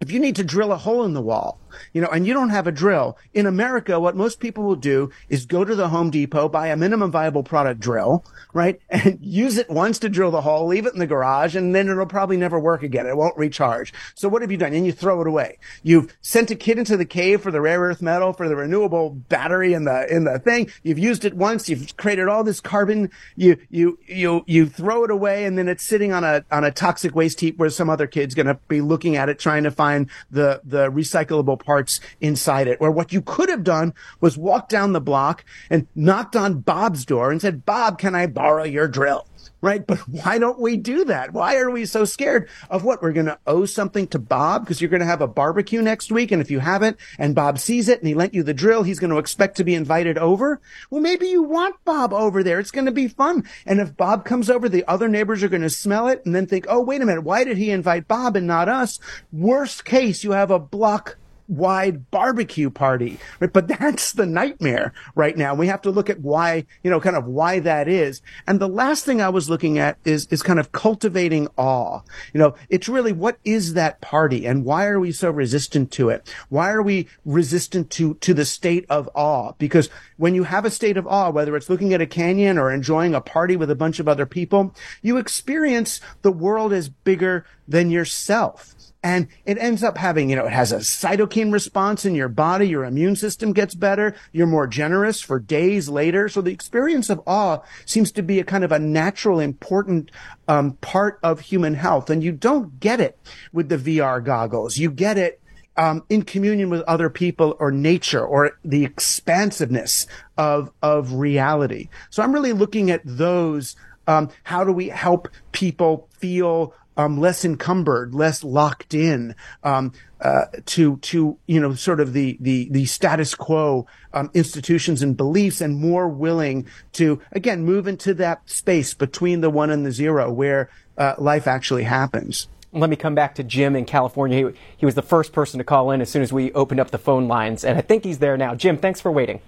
if you need to drill a hole in the wall, you know, and you don't have a drill. In America, what most people will do is go to the Home Depot, buy a minimum viable product drill, right? [LAUGHS] And use it once to drill the hole, leave it in the garage, and then it'll probably never work again. It won't recharge. So what have you done? And you throw it away. You've sent a kid into the cave for the rare earth metal, for the renewable battery in the, in the thing. You've used it once. You've created all this carbon. You, you, you, you throw it away and then it's sitting on a, on a toxic waste heap where some other kid's going to be looking at it, trying to find the, the recyclable parts inside it. Where what you could have done was walk down the block and knocked on Bob's door and said, Bob, can I borrow your drill? right? But [LAUGHS] why don't we do that? Why are we so scared of what? We're going to owe something to Bob because you're going to have a barbecue next week. And if you haven't and Bob sees it and he lent you the drill, he's going to expect to be invited over. Well, maybe you want Bob over there. It's going to be fun. And if Bob comes over, the other neighbors are going to smell it and then think, Oh, wait a minute. Why did he invite Bob and not us? Worst case, you have a block wide barbecue party, right? But [LAUGHS] that's the nightmare right now. We have to look at why, you know, kind of why that is. And the last thing I was looking at is, is kind of cultivating awe. You know, it's really what is that party and why are we so resistant to it? Why are we resistant to, to the state of awe? Because when you have a state of awe, whether it's looking at a canyon or enjoying a party with a bunch of other people, you experience the world as bigger than yourself. And it ends up having, you know, it has a cytokine response in your body. Your immune system gets better. You're more generous for days later. So the experience of awe seems to be a kind of a natural, important um, part of human health. And you don't get it with the VR goggles. You get it um, in communion with other people or nature or the expansiveness of of reality. So I'm really looking at those. Um, how do we help people feel um, less encumbered, less locked in um, uh, to to you know sort of the the the status quo um, institutions and beliefs, and more willing to again move into that space between the one and the zero where uh, life actually happens. Let me come back to Jim in California. He, he was the first person to call in as soon as we opened up the phone lines, and I think he's there now. Jim, thanks for waiting.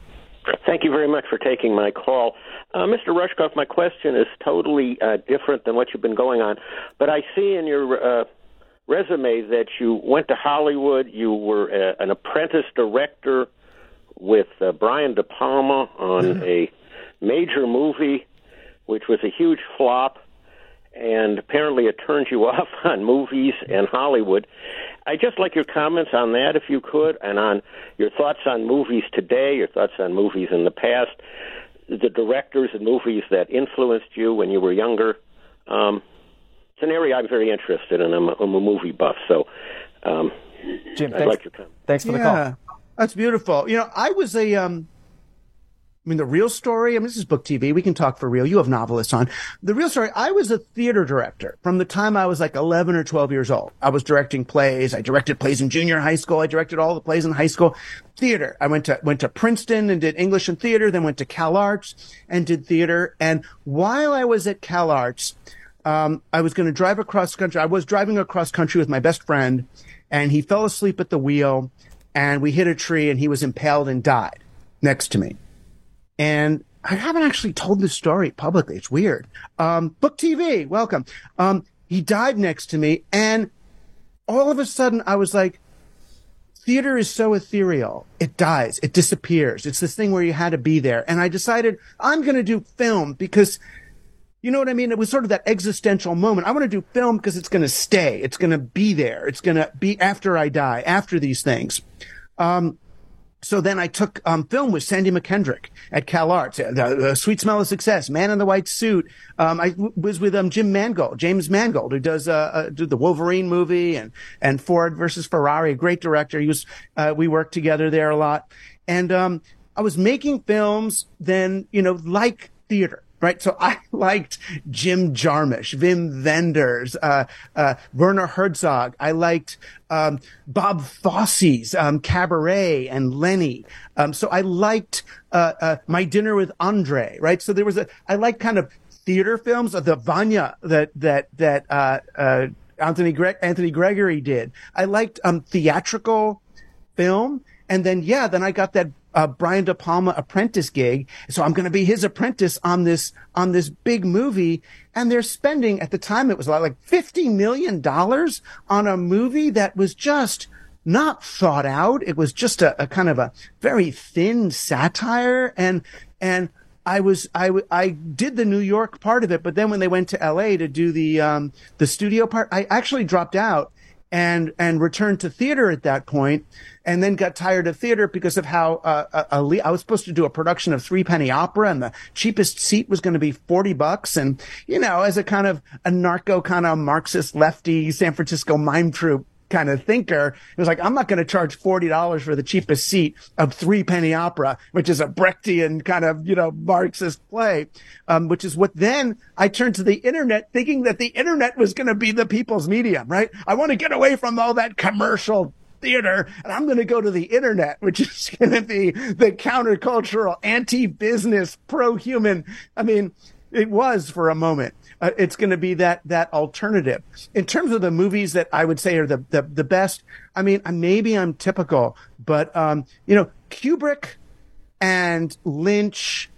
Thank you very much for taking my call. Uh, Mr. Rushkoff, my question is totally uh, different than what you've been going on, but I see in your uh, resume that you went to Hollywood, you were uh, an apprentice director with uh, Brian De Palma on mm-hmm. a major movie, which was a huge flop, and apparently it turned you [LAUGHS] off on movies and Hollywood. I just like your comments on that, if you could, and on your thoughts on movies today, your thoughts on movies in the past, the directors and movies that influenced you when you were younger. Um, it's an area I'm very interested in. I'm a, I'm a movie buff, so um, Jim, I thanks, like your comment. Thanks for yeah, the call. That's beautiful. You know, I was a um, I mean, the real story, I mean, this is book TV. We can talk for real. You have novelists on. The real story, I was a theater director from the time I was like 11 or 12 years old. I was directing plays. I directed plays in junior high school. I directed all the plays in high school. Theater. I went to, went to Princeton and did English and theater, then went to Cal Arts and did theater. And while I was at Cal Arts, um, I was going to drive across country. I was driving across country with my best friend and he fell asleep at the wheel and we hit a tree and he was impaled and died next to me. And I haven't actually told this story publicly. It's weird. Um, Book TV, welcome. Um, he died next to me, and all of a sudden I was like, theater is so ethereal. It dies. It disappears. It's this thing where you had to be there. And I decided I'm going to do film because you know what I mean? It was sort of that existential moment. I want to do film because it's going to stay. It's going to be there. It's going to be after I die, after these things. Um, so then I took um, film with Sandy Mackendrick at Cal Arts, the, Sweet Smell of Success, Man in the White Suit. Um, I w- was with um, Jim Mangold, James Mangold, who does uh, uh, the Wolverine movie and and Ford versus Ferrari. A great director. He was. Uh, we worked together there a lot, and um, I was making films then, you know, like theater right? So I [LAUGHS] liked Jim Jarmusch, Wim Wenders, uh, uh, Werner Herzog. I liked um, Bob Fosse's um, Cabaret and Lenny. Um, so I liked uh, uh My Dinner with Andre, right? So there was a I liked kind of theater films, of the Vanya that that that uh, uh, Anthony Gre- Anthony Gregory did. I liked um, theatrical film. And then, yeah, then I got that uh, Brian De Palma apprentice gig. So I'm going to be his apprentice on this, on this big movie. And they're spending at the time, it was like $50 million on a movie that was just not thought out. It was just a, a kind of a very thin satire. And, and I was, I, I did the New York part of it, but then when they went to LA to do the, um, the studio part, I actually dropped out and and returned to theater at that point, and then got tired of theater because of how uh, uh a, a, I was supposed to do a production of Three Penny Opera, and the cheapest seat was going to be forty bucks, and you know, as a kind of a narco kind of Marxist lefty San Francisco mime troupe kind of thinker. It was like, I'm not going to charge $40 for the cheapest seat of Three Penny Opera, which is a Brechtian kind of, you know, Marxist play, um, which is what then I turned to the internet thinking that the internet was going to be the people's medium, right? I want to get away from all that commercial theater and I'm going to go to the internet, which [LAUGHS] is going to be the countercultural, anti-business, pro-human. I mean, it was for a moment. Uh, it's going to be that that alternative. In terms of the movies that I would say are the the, the best, I mean, maybe I'm typical, but um, you know, Kubrick and Lynch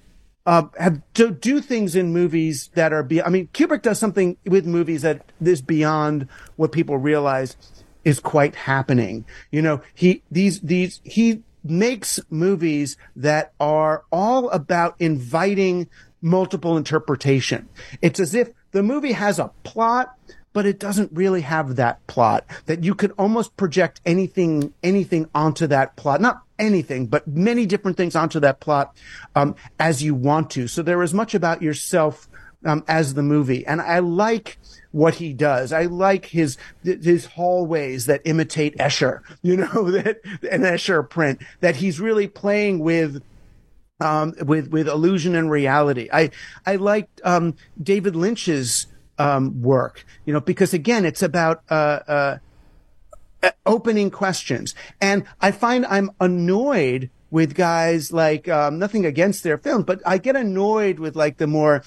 uh, have to do things in movies that are be. I mean, Kubrick does something with movies that is beyond what people realize is quite happening. You know, he these these he makes movies that are all about inviting multiple interpretation. It's as if the movie has a plot, but it doesn't really have that plot that you could almost project anything anything onto that plot not anything but many different things onto that plot um, as you want to so there is much about yourself um, as the movie and i like what he does. I like his his hallways that imitate Escher, [LAUGHS] you know, that an Escher print that he's really playing with um, with with illusion and reality. I I liked um, David Lynch's um, work, you know, because again, it's about uh, uh, opening questions, and I find I'm annoyed with guys like um, nothing against their films, but I get annoyed with like the more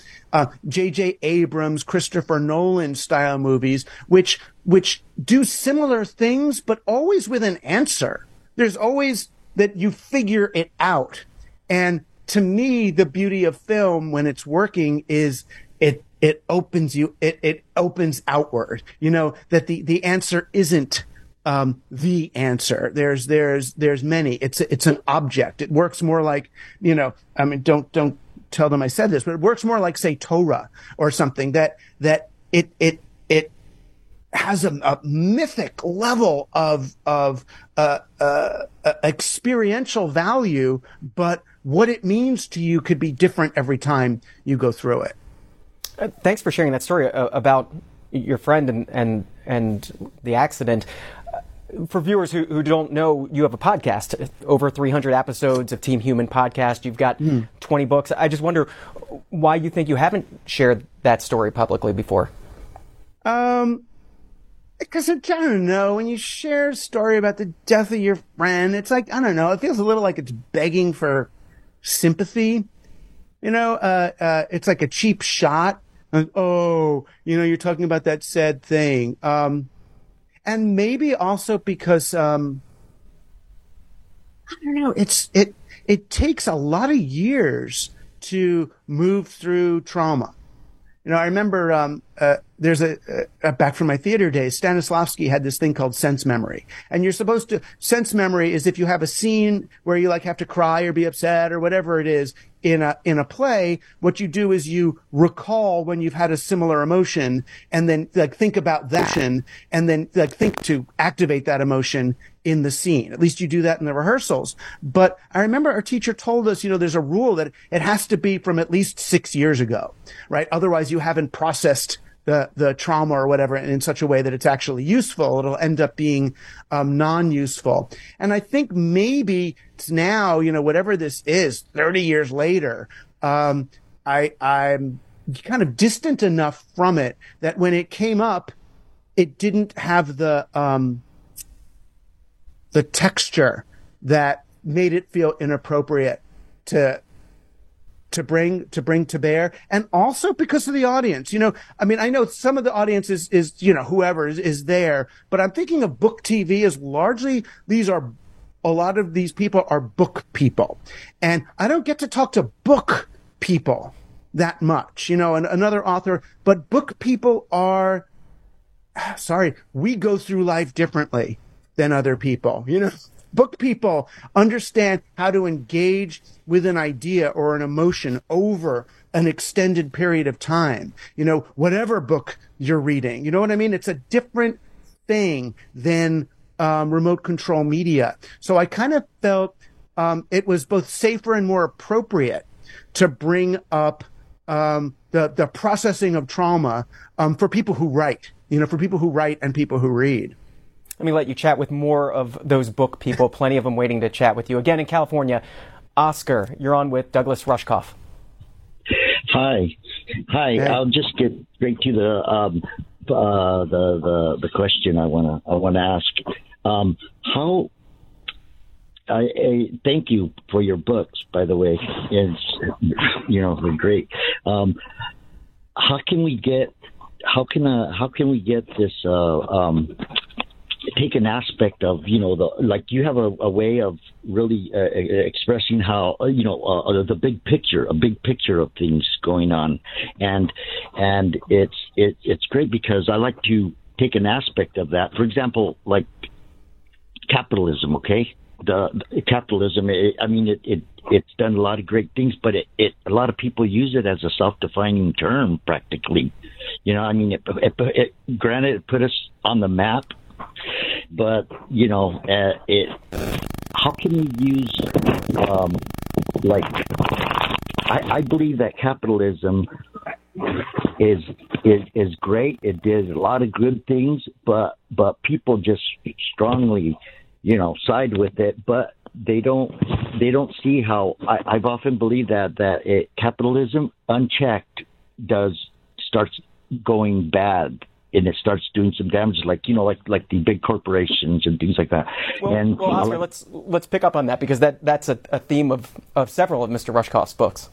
J.J. Uh, Abrams, Christopher Nolan style movies, which which do similar things, but always with an answer. There's always that you figure it out, and to me, the beauty of film when it's working is it it opens you it it opens outward. You know that the the answer isn't um, the answer. There's there's there's many. It's it's an object. It works more like you know. I mean, don't don't tell them I said this, but it works more like say Torah or something that that it it it has a, a mythic level of of uh, uh, experiential value, but what it means to you could be different every time you go through it. Uh, thanks for sharing that story uh, about your friend and and and the accident for viewers who, who don't know, you have a podcast, over 300 episodes of Team Human podcast. You've got mm. 20 books. I just wonder why you think you haven't shared that story publicly before. Um, because I don't know, when you share a story about the death of your friend, it's like, I don't know, it feels a little like it's begging for sympathy. You know, uh, uh, it's like a cheap shot. Like, oh, you know, you're talking about that sad thing. Um, and maybe also because um, I don't know. It's it it takes a lot of years to move through trauma. You know, I remember um, uh, there's a, a, back from my theater days. Stanislavski had this thing called sense memory, and you're supposed to sense memory is if you have a scene where you like have to cry or be upset or whatever it is in a in a play. What you do is you recall when you've had a similar emotion, and then like think about that, and then like think to activate that emotion in the scene. At least you do that in the rehearsals. But I remember our teacher told us, you know, there's a rule that it has to be from at least six years ago, right? Otherwise you haven't processed the, the trauma or whatever in such a way that it's actually useful. It'll end up being um, non-useful. And I think maybe now, you know, whatever this is, 30 years later, um, I, I'm kind of distant enough from it that when it came up, it didn't have the, um, the texture that made it feel inappropriate to to bring to bring to bear and also because of the audience you know i mean i know some of the audience is is you know whoever is, is there but i'm thinking of book tv as largely these are a lot of these people are book people and i don't get to talk to book people that much you know and another author but book people are [SIGHS] sorry we go through life differently than other people. You know, book people understand how to engage with an idea or an emotion over an extended period of time. You know, whatever book you're reading, you know what I mean? It's a different thing than um, remote control media. So I kind of felt um, it was both safer and more appropriate to bring up um, the the processing of trauma um, for people who write. You know, for people who write and people who read. Let me let you chat with more of those book people. Plenty of them waiting to chat with you. Again in California, Oscar, you're on with Douglas Rushkoff. Hi, hi. Hey. I'll just get straight to the um, uh, the, the the question I wanna I wanna ask. Um, how I, I, thank you for your books, by the way. It's you know they're great. Um, how can we get how can uh, how can we get this uh, um, take an aspect of you know the like you have a, a way of really uh, expressing how uh, you know uh, uh, the big picture a big picture of things going on. And and it's it, it's great because I like to take an aspect of that. For example like capitalism okay? The, the capitalism it, I mean it, it it's done a lot of great things but it, it a lot of people use it as a self-defining term practically. You know I mean it, it, it granted it put us on the map but you know, uh, it. How can we use, um, like, I, I believe that capitalism is is is great. It does a lot of good things, but but people just strongly, you know, side with it. But they don't they don't see how I, I've often believed that that it, capitalism unchecked does starts going bad and it starts doing some damage, like you know, like like the big corporations and things like that. Well, and well, Oscar, know, let's let's pick up on that because that that's a, a theme of, of several of Mr. Rushkoff's books.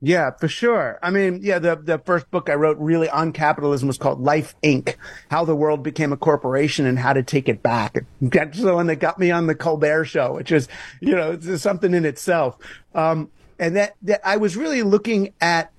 Yeah, for sure. I mean, yeah, the, the first book I wrote really on capitalism was called Life Inc. How the world became a corporation and how to take it back. That's the one that got me on the Colbert show, which is, you know, something in itself. Um, and that, that I was really looking at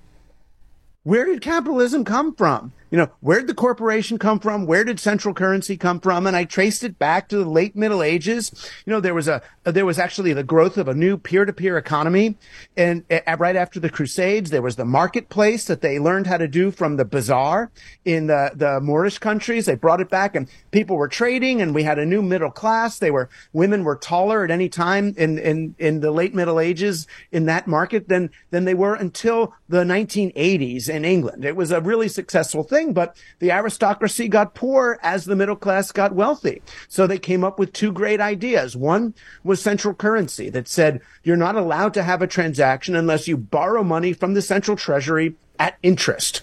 where did capitalism come from? You know, where did the corporation come from? Where did central currency come from? And I traced it back to the late Middle Ages. You know, there was a, there was actually the growth of a new peer-to-peer economy. And uh, right after the Crusades, there was the marketplace that they learned how to do from the bazaar in the, the Moorish countries. They brought it back and people were trading and we had a new middle class. They were, women were taller at any time in, in, in the late Middle Ages in that market than, than they were until the 1980s in England. It was a really successful thing thing, but the aristocracy got poor as the middle class got wealthy. So they came up with two great ideas. One was central currency that said you're not allowed to have a transaction unless you borrow money from the central treasury at interest.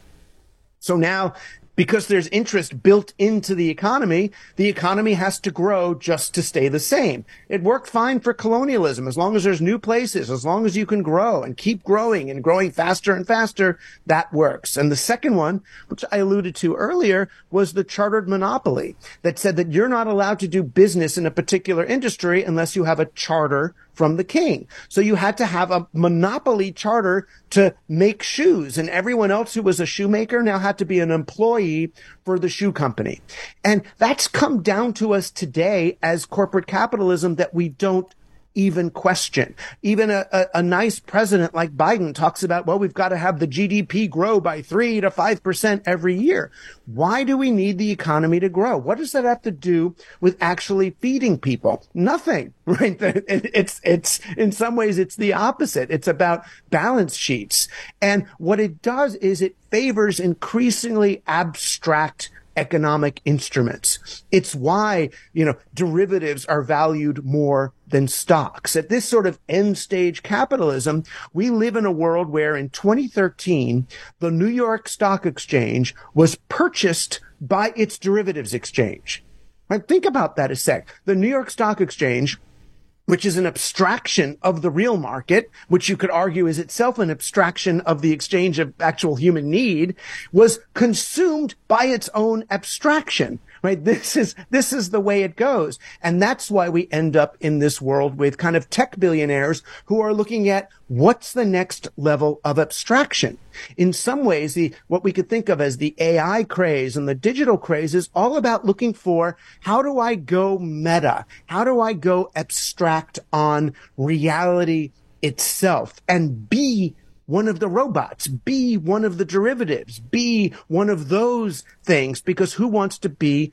So now because there's interest built into the economy, the economy has to grow just to stay the same. It worked fine for colonialism. As long as there's new places, as long as you can grow and keep growing and growing faster and faster, that works. And the second one, which I alluded to earlier, was the chartered monopoly that said that you're not allowed to do business in a particular industry unless you have a charter from the king. So you had to have a monopoly charter to make shoes and everyone else who was a shoemaker now had to be an employee for the shoe company. And that's come down to us today as corporate capitalism that we don't even question. Even a, a, a, nice president like Biden talks about, well, we've got to have the GDP grow by three to 5% every year. Why do we need the economy to grow? What does that have to do with actually feeding people? Nothing, [LAUGHS] right? It's, it's, in some ways, it's the opposite. It's about balance sheets. And what it does is it favors increasingly abstract economic instruments. It's why, you know, derivatives are valued more than stocks. At this sort of end stage capitalism, we live in a world where in 2013, the New York Stock Exchange was purchased by its derivatives exchange. Right? Think about that a sec. The New York Stock Exchange which is an abstraction of the real market, which you could argue is itself an abstraction of the exchange of actual human need, was consumed by its own abstraction right? This is, this is the way it goes. And that's why we end up in this world with kind of tech billionaires who are looking at what's the next level of abstraction. In some ways, the, what we could think of as the AI craze and the digital craze is all about looking for how do I go meta? How do I go abstract on reality itself and be one of the robots, be one of the derivatives, be one of those things, because who wants to be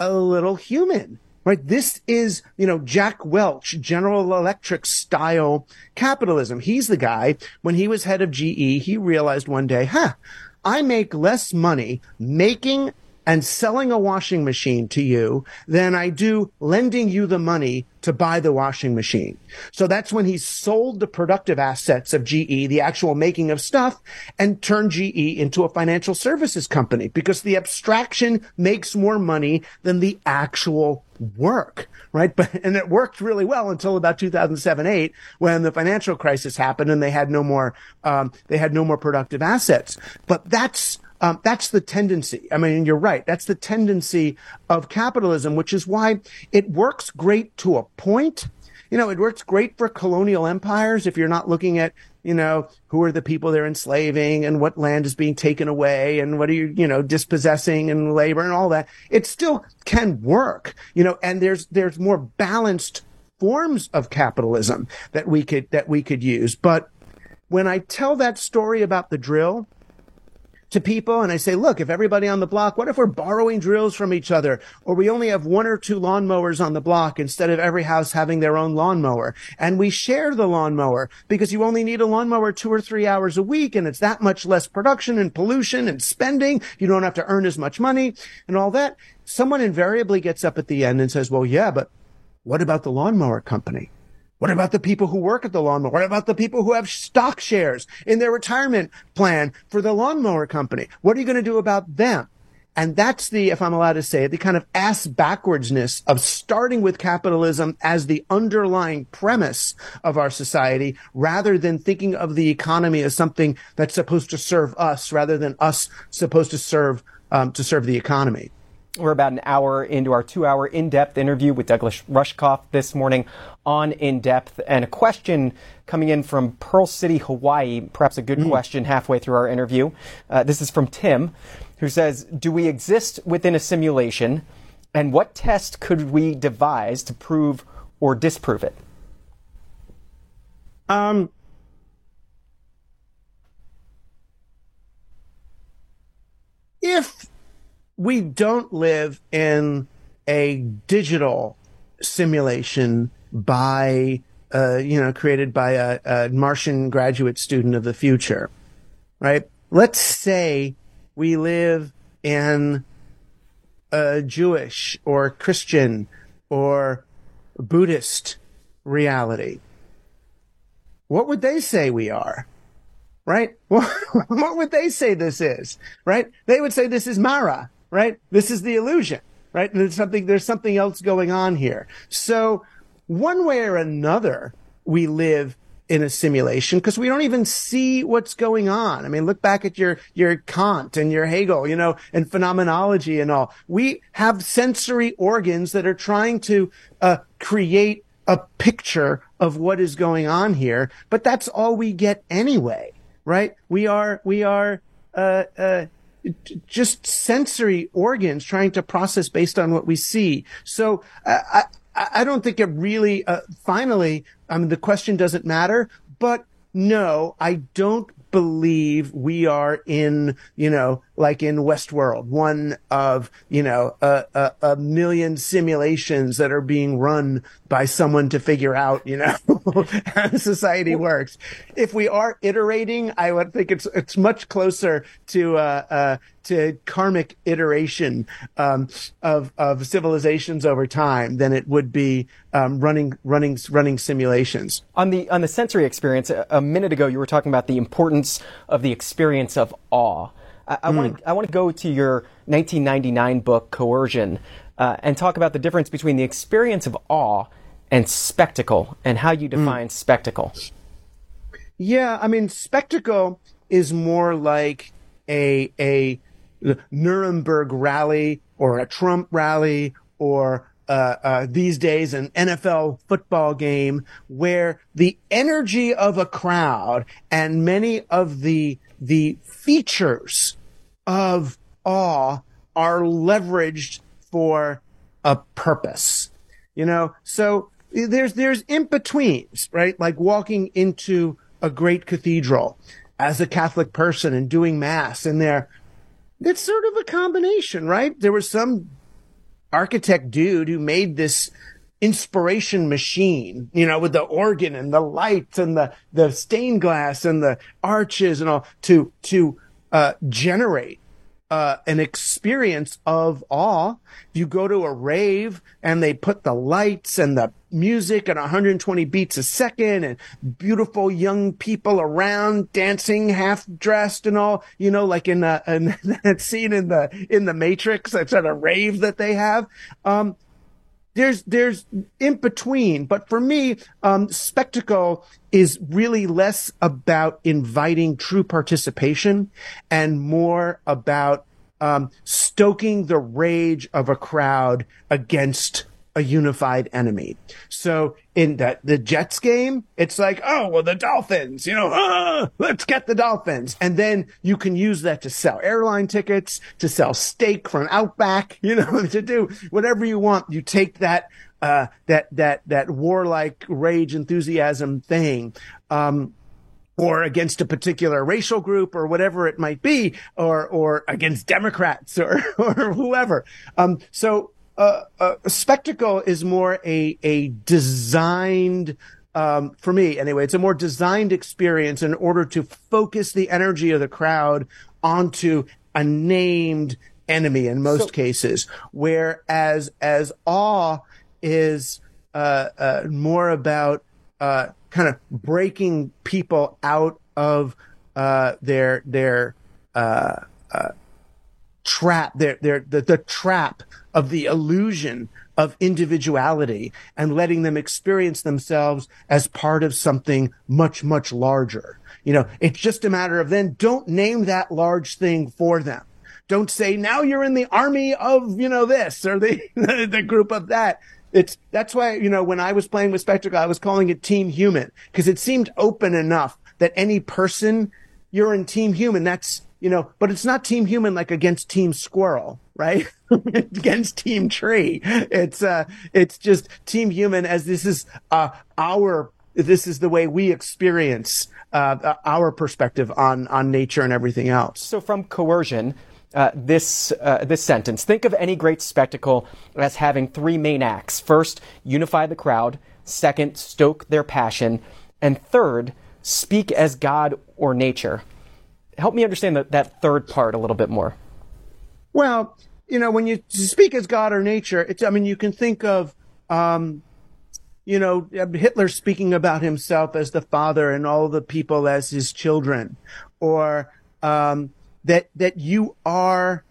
a little human? Right? This is, you know, Jack Welch, General Electric style capitalism. He's the guy, when he was head of GE, he realized one day, huh, I make less money making and selling a washing machine to you than I do lending you the money to buy the washing machine. So that's when he sold the productive assets of GE, the actual making of stuff, and turned GE into a financial services company because the abstraction makes more money than the actual work, right? But, and it worked really well until about 2007, eight, when the financial crisis happened and they had no more, um, they had no more productive assets. But that's, um, that's the tendency. I mean, you're right. That's the tendency of capitalism, which is why it works great to a point. You know, it works great for colonial empires if you're not looking at you know, who are the people they're enslaving and what land is being taken away and what are you, you know, dispossessing and labor and all that. It still can work, you know, and there's, there's more balanced forms of capitalism that we could, that we could use. But when I tell that story about the drill, to people and I say, look, if everybody on the block, what if we're borrowing drills from each other? Or we only have one or two lawnmowers on the block instead of every house having their own lawnmower. And we share the lawnmower because you only need a lawnmower two or three hours a week and it's that much less production and pollution and spending. You don't have to earn as much money and all that. Someone invariably gets up at the end and says, well, yeah, but what about the lawnmower company? What about the people who work at the lawnmower? What about the people who have stock shares in their retirement plan for the lawnmower company? What are you going to do about them? And that's the, if I'm allowed to say it, the kind of ass backwardsness of starting with capitalism as the underlying premise of our society rather than thinking of the economy as something that's supposed to serve us rather than us supposed to serve, um, to serve the economy. We're about an hour into our two hour in depth interview with Douglas Rushkoff this morning on In Depth. And a question coming in from Pearl City, Hawaii, perhaps a good mm. question halfway through our interview. Uh, this is from Tim, who says Do we exist within a simulation? And what test could we devise to prove or disprove it? Um, if we don't live in a digital simulation by, uh, you know, created by a, a Martian graduate student of the future, right? Let's say we live in a Jewish or Christian or Buddhist reality. What would they say we are? Right? [LAUGHS] what would they say this is? Right? They would say this is Mara right? This is the illusion, right? And there's something, there's something else going on here. So one way or another, we live in a simulation because we don't even see what's going on. I mean, look back at your, your Kant and your Hegel, you know, and phenomenology and all. We have sensory organs that are trying to, uh, create a picture of what is going on here, but that's all we get anyway, right? We are, we are, uh, uh, just sensory organs trying to process based on what we see. So uh, I, I don't think it really, uh, finally, I mean, the question doesn't matter, but no, I don't believe we are in, you know, like in Westworld, one of, you know, a, a, a, million simulations that are being run by someone to figure out, you know, [LAUGHS] how society works. If we are iterating, I would think it's, it's much closer to, uh, uh, to karmic iteration, um, of, of civilizations over time than it would be, um, running, running, running simulations. On the, on the sensory experience, a minute ago, you were talking about the importance of the experience of awe. I, I mm. want to I want to go to your 1999 book Coercion uh, and talk about the difference between the experience of awe and spectacle and how you hmm. define mm. spectacle. Yeah, I mean spectacle is more like a a Nuremberg rally or a Trump rally or uh, uh, these days an NFL football game where the energy of a crowd and many of the the features of awe are leveraged for a purpose. You know, so there's there's in betweens, right? Like walking into a great cathedral as a Catholic person and doing mass in there. It's sort of a combination, right? There was some architect dude who made this inspiration machine, you know, with the organ and the lights and the, the stained glass and the arches and all to, to, uh, generate uh, an experience of awe. You go to a rave and they put the lights and the music at 120 beats a second and beautiful young people around dancing half dressed and all, you know, like in, the, [LAUGHS] in that scene in the, in the Matrix, that's at a rave that they have. Um, there's there's in between but for me um, spectacle is really less about inviting true participation and more about um, stoking the rage of a crowd against a unified enemy. So in that the Jets game, it's like, oh well, the Dolphins, you know, ah, let's get the Dolphins, and then you can use that to sell airline tickets, to sell steak from Outback, [LAUGHS] you know, to do whatever you want. You take that uh, that that that warlike rage enthusiasm thing. Um, or against a particular racial group or whatever it might be, or or against Democrats or [LAUGHS] or whoever. Um, so uh, uh, a spectacle is more a a designed um, for me anyway. It's a more designed experience in order to focus the energy of the crowd onto a named enemy in most so, cases, whereas as awe is uh, uh more about uh, kind of breaking people out of uh, their their trap, their, their, the, the trap of the illusion of individuality and letting them experience themselves as part of something much, much larger. You know, it's just a matter of then don't name that large thing for them. Don't say now you're in the army of, you know, this or the, [LAUGHS] the group of that. It's, that's why, you know, when I was playing with Spectacle, I was calling it Team Human because it seemed open enough that any person you're in Team Human. That's, you know, but it's not Team Human like against Team Squirrel, right? [LAUGHS] [LAUGHS] against Team Tree. It's uh, it's just Team Human as this is uh, our this is the way we experience uh, our perspective on on nature and everything else. So from coercion. Uh, this uh, this sentence. Think of any great spectacle as having three main acts. First, unify the crowd. Second, stoke their passion, and third, speak as God or nature help me understand that, that third part a little bit more. Well, you know, when you speak as God or nature, it's, I mean, you can think of, um, you know, Hitler speaking about himself as the father and all the people as his children, or um, that that you are.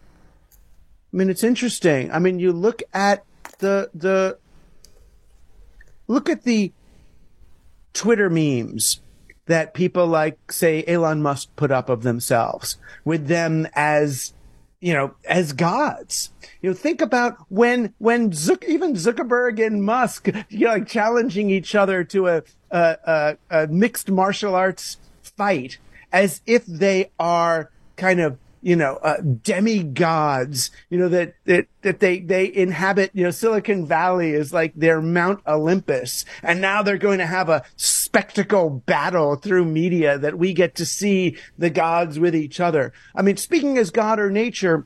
I mean, it's interesting. I mean, you look at the the look at the Twitter memes that people like, say, Elon Musk put up of themselves with them as, you know, as gods. You know, think about when, when Zuck, even Zuckerberg and Musk, you know, like challenging each other to a, a, a, a mixed martial arts fight as if they are kind of you know, uh, demigods, you know, that, that, that they, they inhabit, you know, Silicon Valley is like their Mount Olympus. And now they're going to have a spectacle battle through media that we get to see the gods with each other. I mean, speaking as God or nature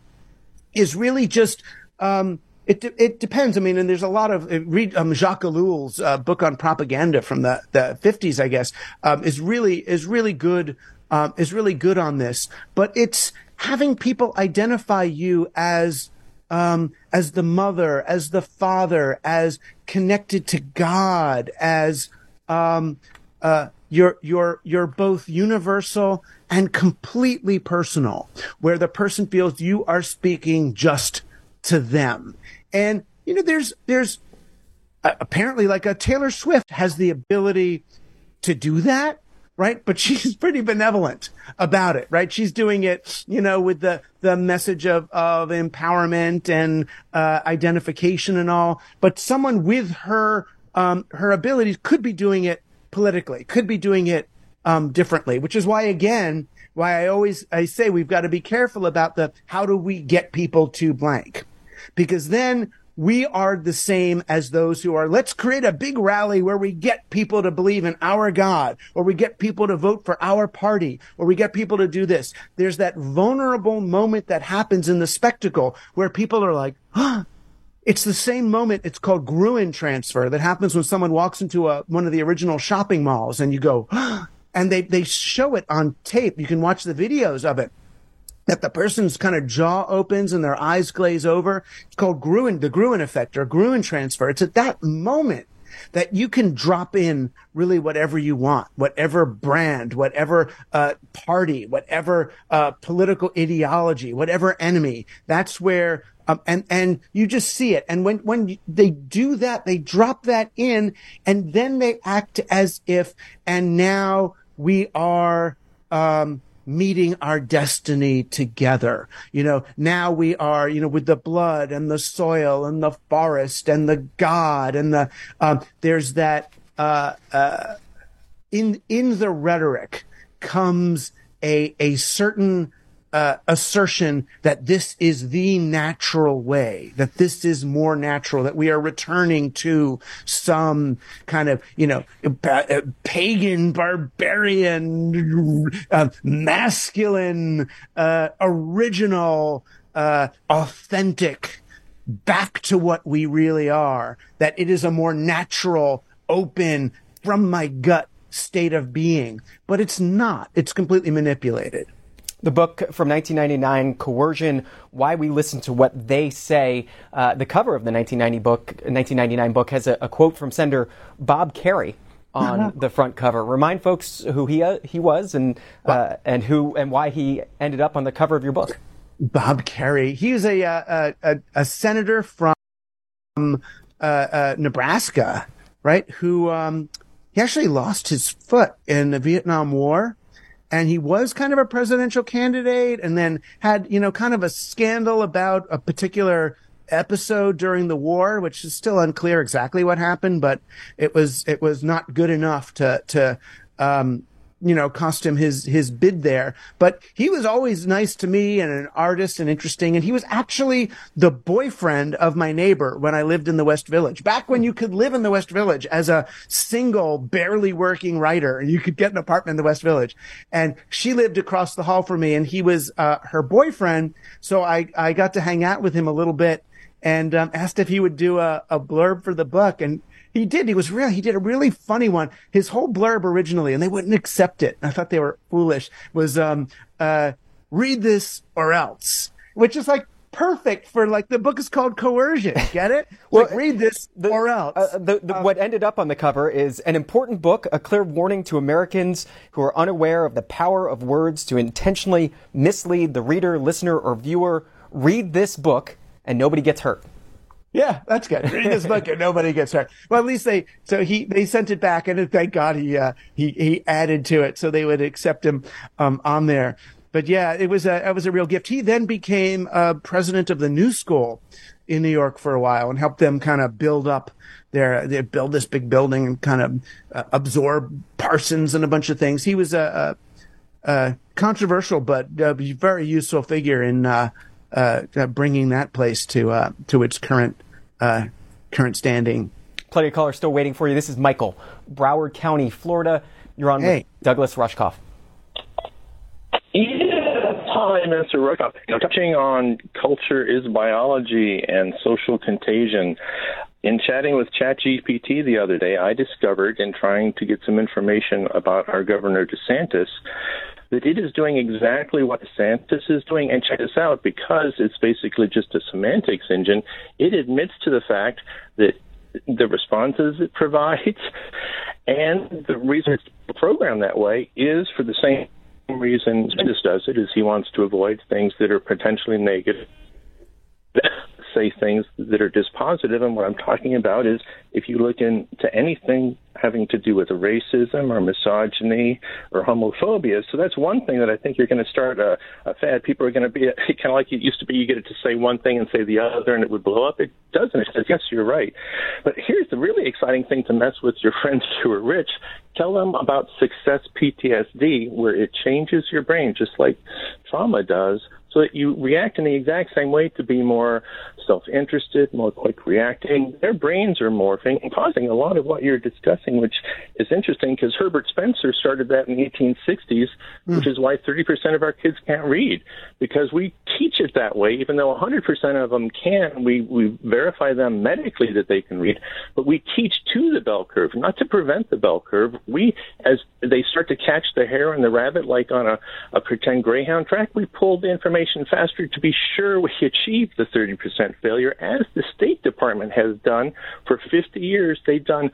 is really just, um, it de- it depends. I mean, and there's a lot of uh, read um, Jacques Ellul's uh, book on propaganda from the the 50s, I guess, um, is really is really good. Um, is really good on this, but it's having people identify you as um, as the mother, as the father, as connected to God, as um, uh, you're you're you're both universal and completely personal, where the person feels you are speaking just to them. And you know, there's there's apparently like a Taylor Swift has the ability to do that right? But she's [LAUGHS] pretty benevolent about it, right? She's doing it, you know, with the, the message of, of empowerment and, uh, identification and all. But someone with her, um, her abilities could be doing it politically, could be doing it, um, differently, which is why, again, why I always, I say we've got to be careful about the, how do we get people to blank? Because then we are the same as those who are, let's create a big rally where we get people to believe in our God, or we get people to vote for our party, or we get people to do this. There's that vulnerable moment that happens in the spectacle where people are like, huh, it's the same moment. It's called Gruen transfer that happens when someone walks into a, one of the original shopping malls and you go, and they, they show it on tape. You can watch the videos of it that the person's kind of jaw opens and their eyes glaze over. It's called Gruen, the Gruen effect or Gruen transfer. It's at that moment that you can drop in really whatever you want, whatever brand, whatever uh, party, whatever uh, political ideology, whatever enemy. That's where um, and and you just see it. And when when they do that, they drop that in, and then they act as if. And now we are. Um, meeting our destiny together. You know, now we are, you know, with the blood and the soil and the forest and the God and the, um, there's that, uh, uh, in, in the rhetoric comes a, a certain, uh, assertion that this is the natural way, that this is more natural, that we are returning to some kind of, you know, uh, pagan, barbarian, uh, masculine, uh, original, uh, authentic, back to what we really are, that it is a more natural, open, from my gut state of being. But it's not. It's completely manipulated. The book from 1999, Coercion: Why We Listen to What They Say. Uh, the cover of the 1990 book, 1999 book, has a, a quote from Senator Bob Kerrey on uh-huh. the front cover. Remind folks who he uh, he was and uh, and who and why he ended up on the cover of your book. Bob Kerrey. He was a uh, a, a, senator from uh, uh, Nebraska, right? Who um, he actually lost his foot in the Vietnam War and he was kind of a presidential candidate and then had, you know, kind of a scandal about a particular episode during the war, which is still unclear exactly what happened, but it was, it was not good enough to, to, um, you know, cost him his, his bid there. But he was always nice to me and an artist and interesting. And he was actually the boyfriend of my neighbor when I lived in the West Village. Back when you could live in the West Village as a single, barely working writer and you could get an apartment in the West Village. And she lived across the hall from me and he was, uh, her boyfriend. So I, I got to hang out with him a little bit and um, asked if he would do a, a blurb for the book. And he did. He was real. He did a really funny one. His whole blurb originally, and they wouldn't accept it. I thought they were foolish. Was um uh read this or else, which is like perfect for like the book is called Coercion. Get it? [LAUGHS] well, like, read this the, or else. Uh, the, the, um, what ended up on the cover is an important book, a clear warning to Americans who are unaware of the power of words to intentionally mislead the reader, listener, or viewer. Read this book, and nobody gets hurt. Yeah, that's good. [LAUGHS] Read this book and nobody gets hurt. Well, at least they, so he, they sent it back and thank God he, uh, he, he added to it so they would accept him, um, on there. But yeah, it was a, it was a real gift. He then became, uh, president of the New School in New York for a while and helped them kind of build up their, they build this big building and kind of uh, absorb Parsons and a bunch of things. He was a, a, a controversial but uh, very useful figure in, uh, uh, bringing that place to uh, to its current uh, current standing. Plenty of callers still waiting for you. This is Michael, Broward County, Florida. You're on hey. with Douglas Rushkoff. Yeah, hi, Mr. Rushkoff. Touching on culture is biology and social contagion. In chatting with ChatGPT the other day, I discovered in trying to get some information about our Governor DeSantis that it is doing exactly what DeSantis is doing. And check this out, because it's basically just a semantics engine, it admits to the fact that the responses it [LAUGHS] provides and the reason it's programmed that way is for the same reason DeSantis does it, is he wants to avoid things that are potentially negative [LAUGHS] say things that are dispositive. And what I'm talking about is if you look into anything having to do with racism or misogyny or homophobia. So that's one thing that I think you're going to start a, a fad. People are going to be [LAUGHS] kind of like it used to be. You get it to say one thing and say the other, and it would blow up. It doesn't. It says yes, you're right. But here's the really exciting thing to mess with your [LAUGHS] friends who are rich. Tell them about success PTSD, where it changes your brain just like trauma does so that you react in the exact same way to be more self-interested, more quick reacting. Their brains are morphing and causing a lot of what you're discussing something which is interesting because Herbert Spencer started that in the 1860s, mm. which is why 30% of our kids can't read because we teach it that way. Even though 100% of them can, we we verify them medically that they can read, but we teach to the bell curve, not to prevent the bell curve. We, as they start to catch the hare and the rabbit, like on a, a pretend greyhound track, we pull the information faster to be sure we achieve the 30% failure, as the State Department has done for 50 years. They've done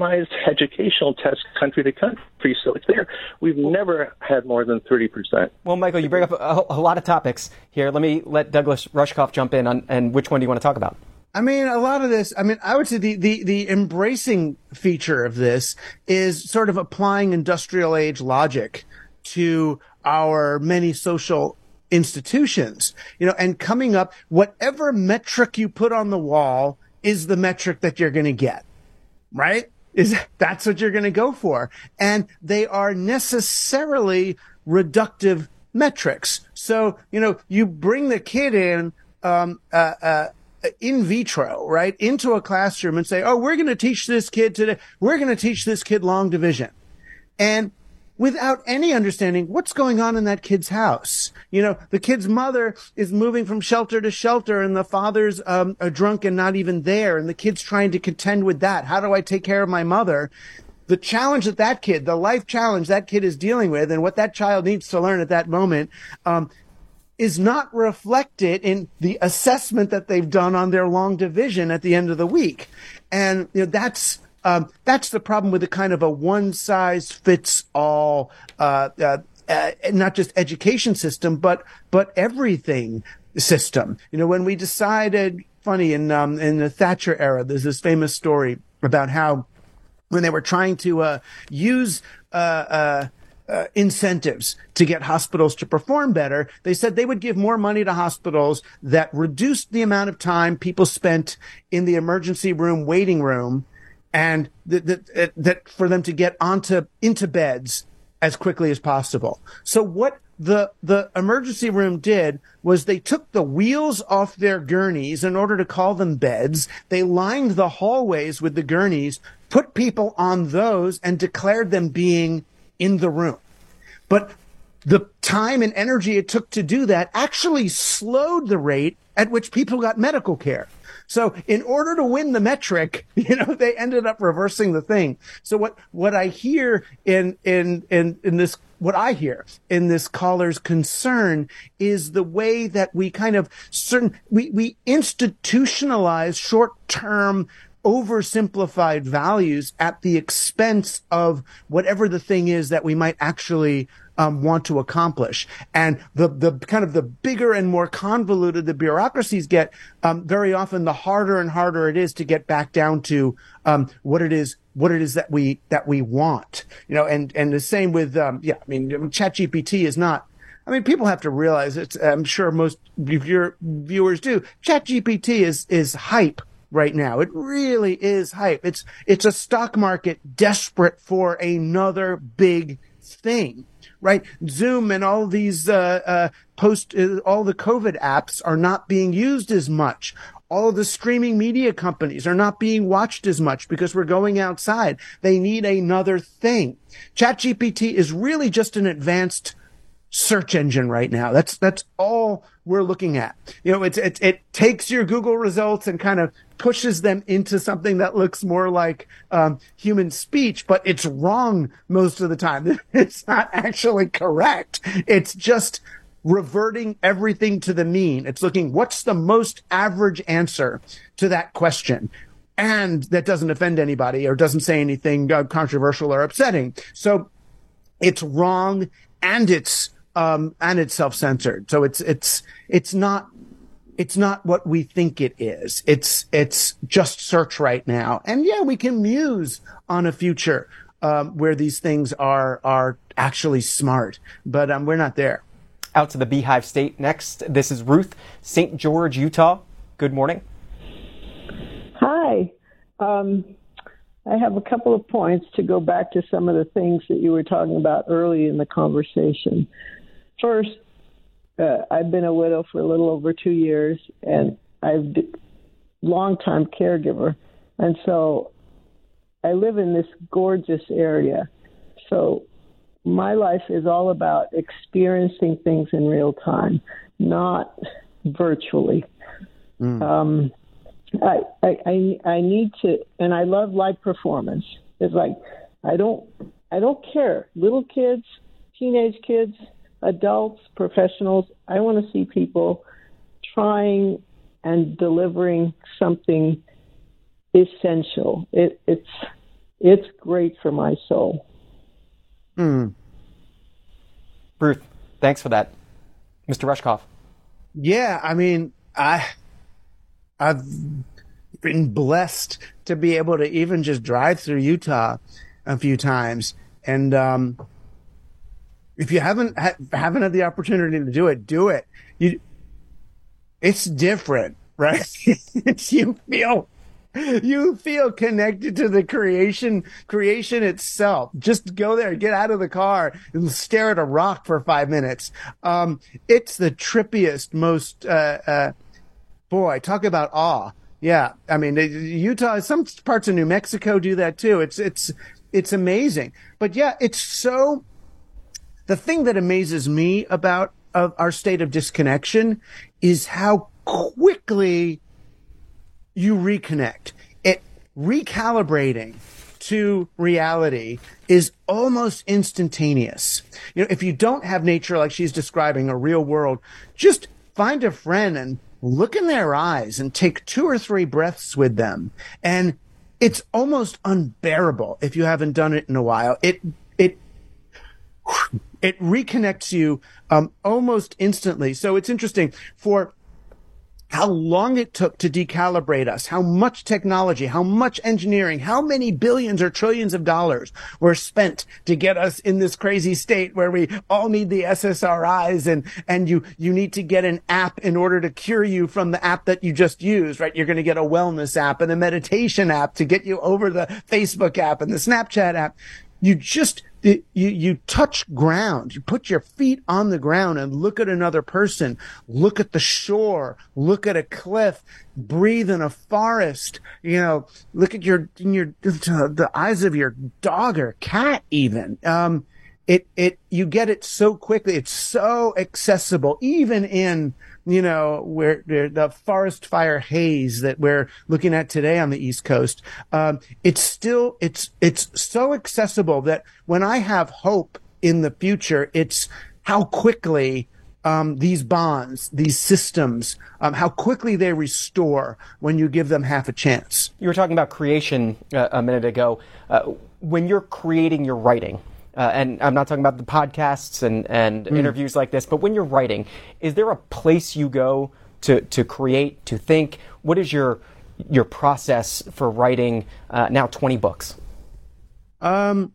randomized educational tests country to country, so it's there. We've never had more than 30%. Well, Michael, you bring up a, a lot of topics here. Let me let Douglas Rushkoff jump in on, and which one do you want to talk about? I mean, a lot of this, I mean, I would say the, the, the embracing feature of this is sort of applying industrial age logic to our many social institutions, you know, and coming up, whatever metric you put on the wall is the metric that you're going to get, right? Is that's what you're going to go for. And they are necessarily reductive metrics. So, you know, you bring the kid in, um, uh, uh, in vitro, right, into a classroom and say, oh, we're going to teach this kid today, we're going to teach this kid long division. And without any understanding what's going on in that kid's house. You know, the kid's mother is moving from shelter to shelter and the father's um, a drunk and not even there. And the kid's trying to contend with that. How do I take care of my mother? The challenge that that kid, the life challenge that kid is dealing with and what that child needs to learn at that moment, um, is not reflected in the assessment that they've done on their long division at the end of the week. And you know, that's um, that's the problem with the kind of a one size fits all, uh, uh, uh, not just education system, but but everything system. You know, when we decided, funny in um, in the Thatcher era, there's this famous story about how when they were trying to uh, use uh, uh, uh, incentives to get hospitals to perform better. They said they would give more money to hospitals that reduced the amount of time people spent in the emergency room waiting room and that, that, that for them to get onto, into beds as quickly as possible. So what the, the emergency room did was they took the wheels off their gurneys in order to call them beds. They lined the hallways with the gurneys, put people on those and declared them being in the room. But the time and energy it took to do that actually slowed the rate at which people got medical care. So in order to win the metric, [LAUGHS] you know, they ended up reversing the thing. So what, what I hear in, in, in, in this what I hear in this caller's concern is the way that we kind of certain, we, we institutionalize short term oversimplified values at the expense of whatever the thing is that we might actually um, want to accomplish. And the the kind of the bigger and more convoluted the bureaucracies get, um, very often the harder and harder it is to get back down to um, what it is what it is that we that we want. You know, and and the same with um, yeah, I mean, ChatGPT is not I mean, people have to realize it's, I'm sure most of your viewers do. ChatGPT is, is hype right now. It really is hype. It's, it's a stock market desperate for another big thing right? Zoom and all these uh, uh, post, uh, all the COVID apps are not being used as much. All the streaming media companies are not being watched as much because we're going outside. They need another thing. ChatGPT is really just an advanced search engine right now. That's that's all we're looking at. You know, it's it, it takes your Google results and kind of pushes them into something that looks more like um, human speech, but it's wrong most of the time. [LAUGHS] It's not actually correct. It's just reverting everything to the mean. It's looking what's the most average answer to that question. And that doesn't offend anybody or doesn't say anything uh, controversial or upsetting. So it's wrong and it's um, and it's self-censored. So it's it's it's not it's not what we think it is. It's it's just search right now, and yeah, we can muse on a future um, where these things are are actually smart, but um, we're not there. Out to the Beehive State next. This is Ruth, St. George, Utah. Good morning. Hi. Um, I have a couple of points to go back to some of the things that you were talking about early in the conversation. First, uh, I've been a widow for a little over two years, and I've long time caregiver, and so I live in this gorgeous area. So my life is all about experiencing things in real time, not virtually. Mm. Um, I, I I need to, and I love live performance. It's like I don't I don't care. Little kids, teenage kids, adults, professionals. I want to see people trying and delivering something essential. It, it's it's great for my soul. Hmm. Ruth, thanks for that, Mr. Rushkoff. Yeah, I mean, I I've been blessed to be able to even just drive through Utah a few times, and um, if you haven't ha- haven't had the opportunity to do it, do it. You, it's different, right? [LAUGHS] you feel you feel connected to the creation creation itself. Just go there get out of the car and stare at a rock for five minutes. Um, it's the trippiest most uh, uh, boy talk about awe. Yeah i mean utah some parts of new mexico do that too. It's it's it's amazing. But yeah it's so the thing that amazes me about uh, our state of disconnection is how quickly you reconnect. It recalibrating to reality is almost instantaneous. You know, if you don't have nature like she's describing, a real world, just find a friend and look in their eyes and take two or three breaths with them. And it's almost unbearable if you haven't done it in a while. It, it, it reconnects you um, almost instantly. So it's interesting for how long it took to decalibrate us, how much technology, how much engineering, how many billions or trillions of dollars were spent to get us in this crazy state where we all need the SSRIs and, and you, you need to get an app in order to cure you from the app that you just used, right? You're going to get a wellness app and a meditation app to get you over the Facebook app and the Snapchat app. You just, you, you touch ground. You put your feet on the ground and look at another person, look at the shore, look at a cliff, breathe in a forest, you know, look at your, your, the eyes of your dog or cat even. Um, it, it, you get it so quickly. It's so accessible, even in, you know, where the forest fire haze that we're looking at today on the East Coast. Um, it's still, it's, it's so accessible that when I have hope in the future, it's how quickly um, these bonds, these systems, um, how quickly they restore when you give them half a chance. You were talking about creation uh, a minute ago. Uh, when you're creating your writing, uh, and I'm not talking about the podcasts and, and mm. interviews like this, but when you're writing, is there a place you go to, to create, to think? What is your your process for writing uh, now 20 books? Um,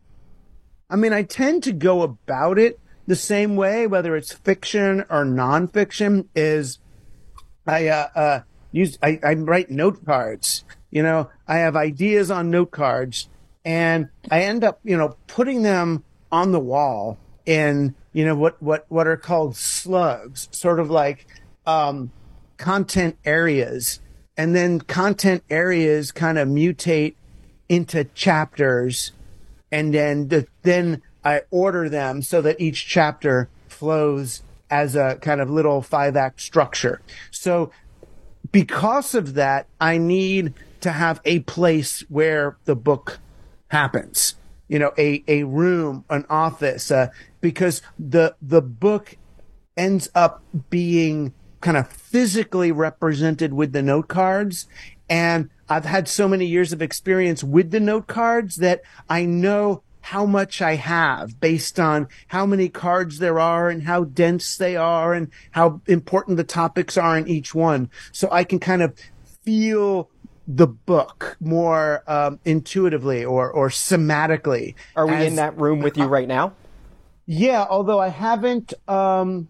I mean, I tend to go about it the same way, whether it's fiction or nonfiction. Is I uh, uh, use I, I write note cards. You know, I have ideas on note cards, and I end up, you know, putting them on the wall in, you know, what, what, what are called slugs, sort of like, um, content areas. And then content areas kind of mutate into chapters. And then, the, then I order them so that each chapter flows as a kind of little five act structure. So because of that, I need to have a place where the book happens. You know, a, a room, an office, uh, because the, the book ends up being kind of physically represented with the note cards. And I've had so many years of experience with the note cards that I know how much I have based on how many cards there are and how dense they are and how important the topics are in each one. So I can kind of feel the book more um, intuitively or or somatically. Are we as, in that room with you right now? Yeah, although I haven't. Um,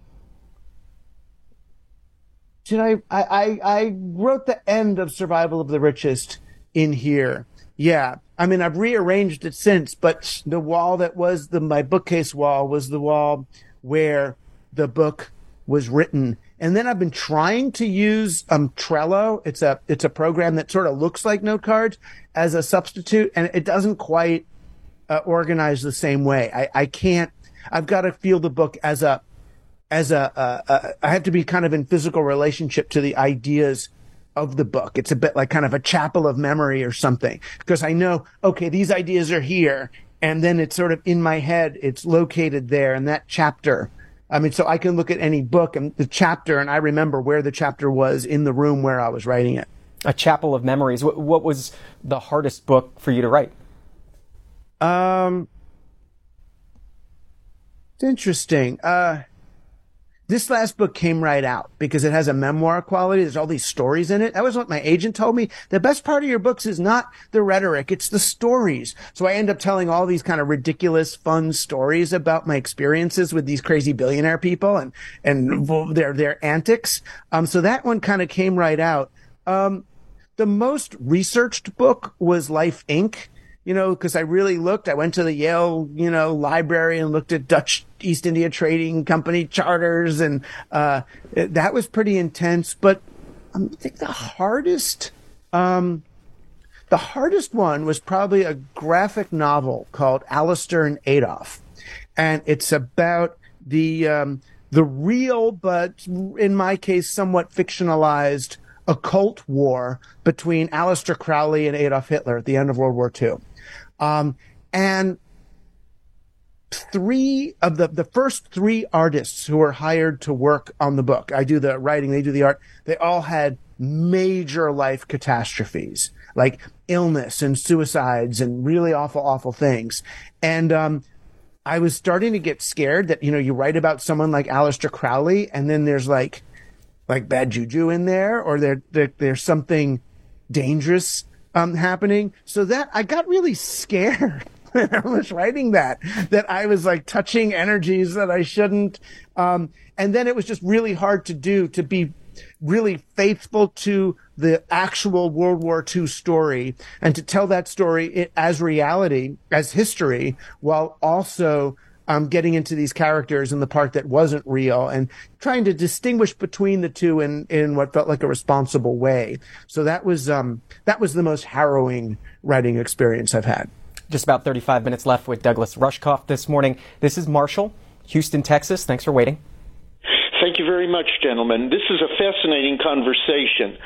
did I, I? I I wrote the end of Survival of the Richest in here. Yeah, I mean I've rearranged it since, but the wall that was the my bookcase wall was the wall where the book was written. And then I've been trying to use um, Trello. It's a it's a program that sort of looks like note cards as a substitute, and it doesn't quite uh, organize the same way. I, I can't. I've got to feel the book as a as a. I have to be kind of in physical relationship to the ideas of the book. It's a bit like kind of a chapel of memory or something because I know okay these ideas are here, and then it's sort of in my head. It's located there in that chapter I mean, so I can look at any book and the chapter, and I remember where the chapter was in the room where I was writing it. A chapel of memories. What, what was the hardest book for you to write? Um, it's interesting. Uh, this last book came right out because it has a memoir quality. There's all these stories in it. That was what my agent told me. The best part of your books is not the rhetoric, it's the stories. So I end up telling all these kind of ridiculous, fun stories about my experiences with these crazy billionaire people and, and their, their antics. Um, so that one kind of came right out. Um, the most researched book was Life Inc you know, because I really looked. I went to the Yale, you know, library and looked at Dutch East India Trading Company charters, and uh, it, that was pretty intense. But I think the hardest, um, the hardest one was probably a graphic novel called Aleister and Adolf, and it's about the um, the real, but in my case, somewhat fictionalized occult war between Aleister Crowley and Adolf Hitler at the end of World War II. Um, and three of the, the first three artists who were hired to work on the book, I do the writing, they do the art, they all had major life catastrophes, like illness and suicides and really awful, awful things. And, um, I was starting to get scared that, you know, you write about someone like Aleister Crowley and then there's like, like bad juju in there or there, there there's something dangerous um, happening. So that I got really scared [LAUGHS] when I was writing that, that I was like touching energies that I shouldn't. Um, and then it was just really hard to do to be really faithful to the actual World War II story and to tell that story as reality, as history, while also um, getting into these characters in the part that wasn't real and trying to distinguish between the two in, in what felt like a responsible way. So that was, um, that was the most harrowing writing experience I've had. Just about 35 minutes left with Douglas Rushkoff this morning. This is Marshall, Houston, Texas. Thanks for waiting. Thank you very much, gentlemen. This is a fascinating conversation.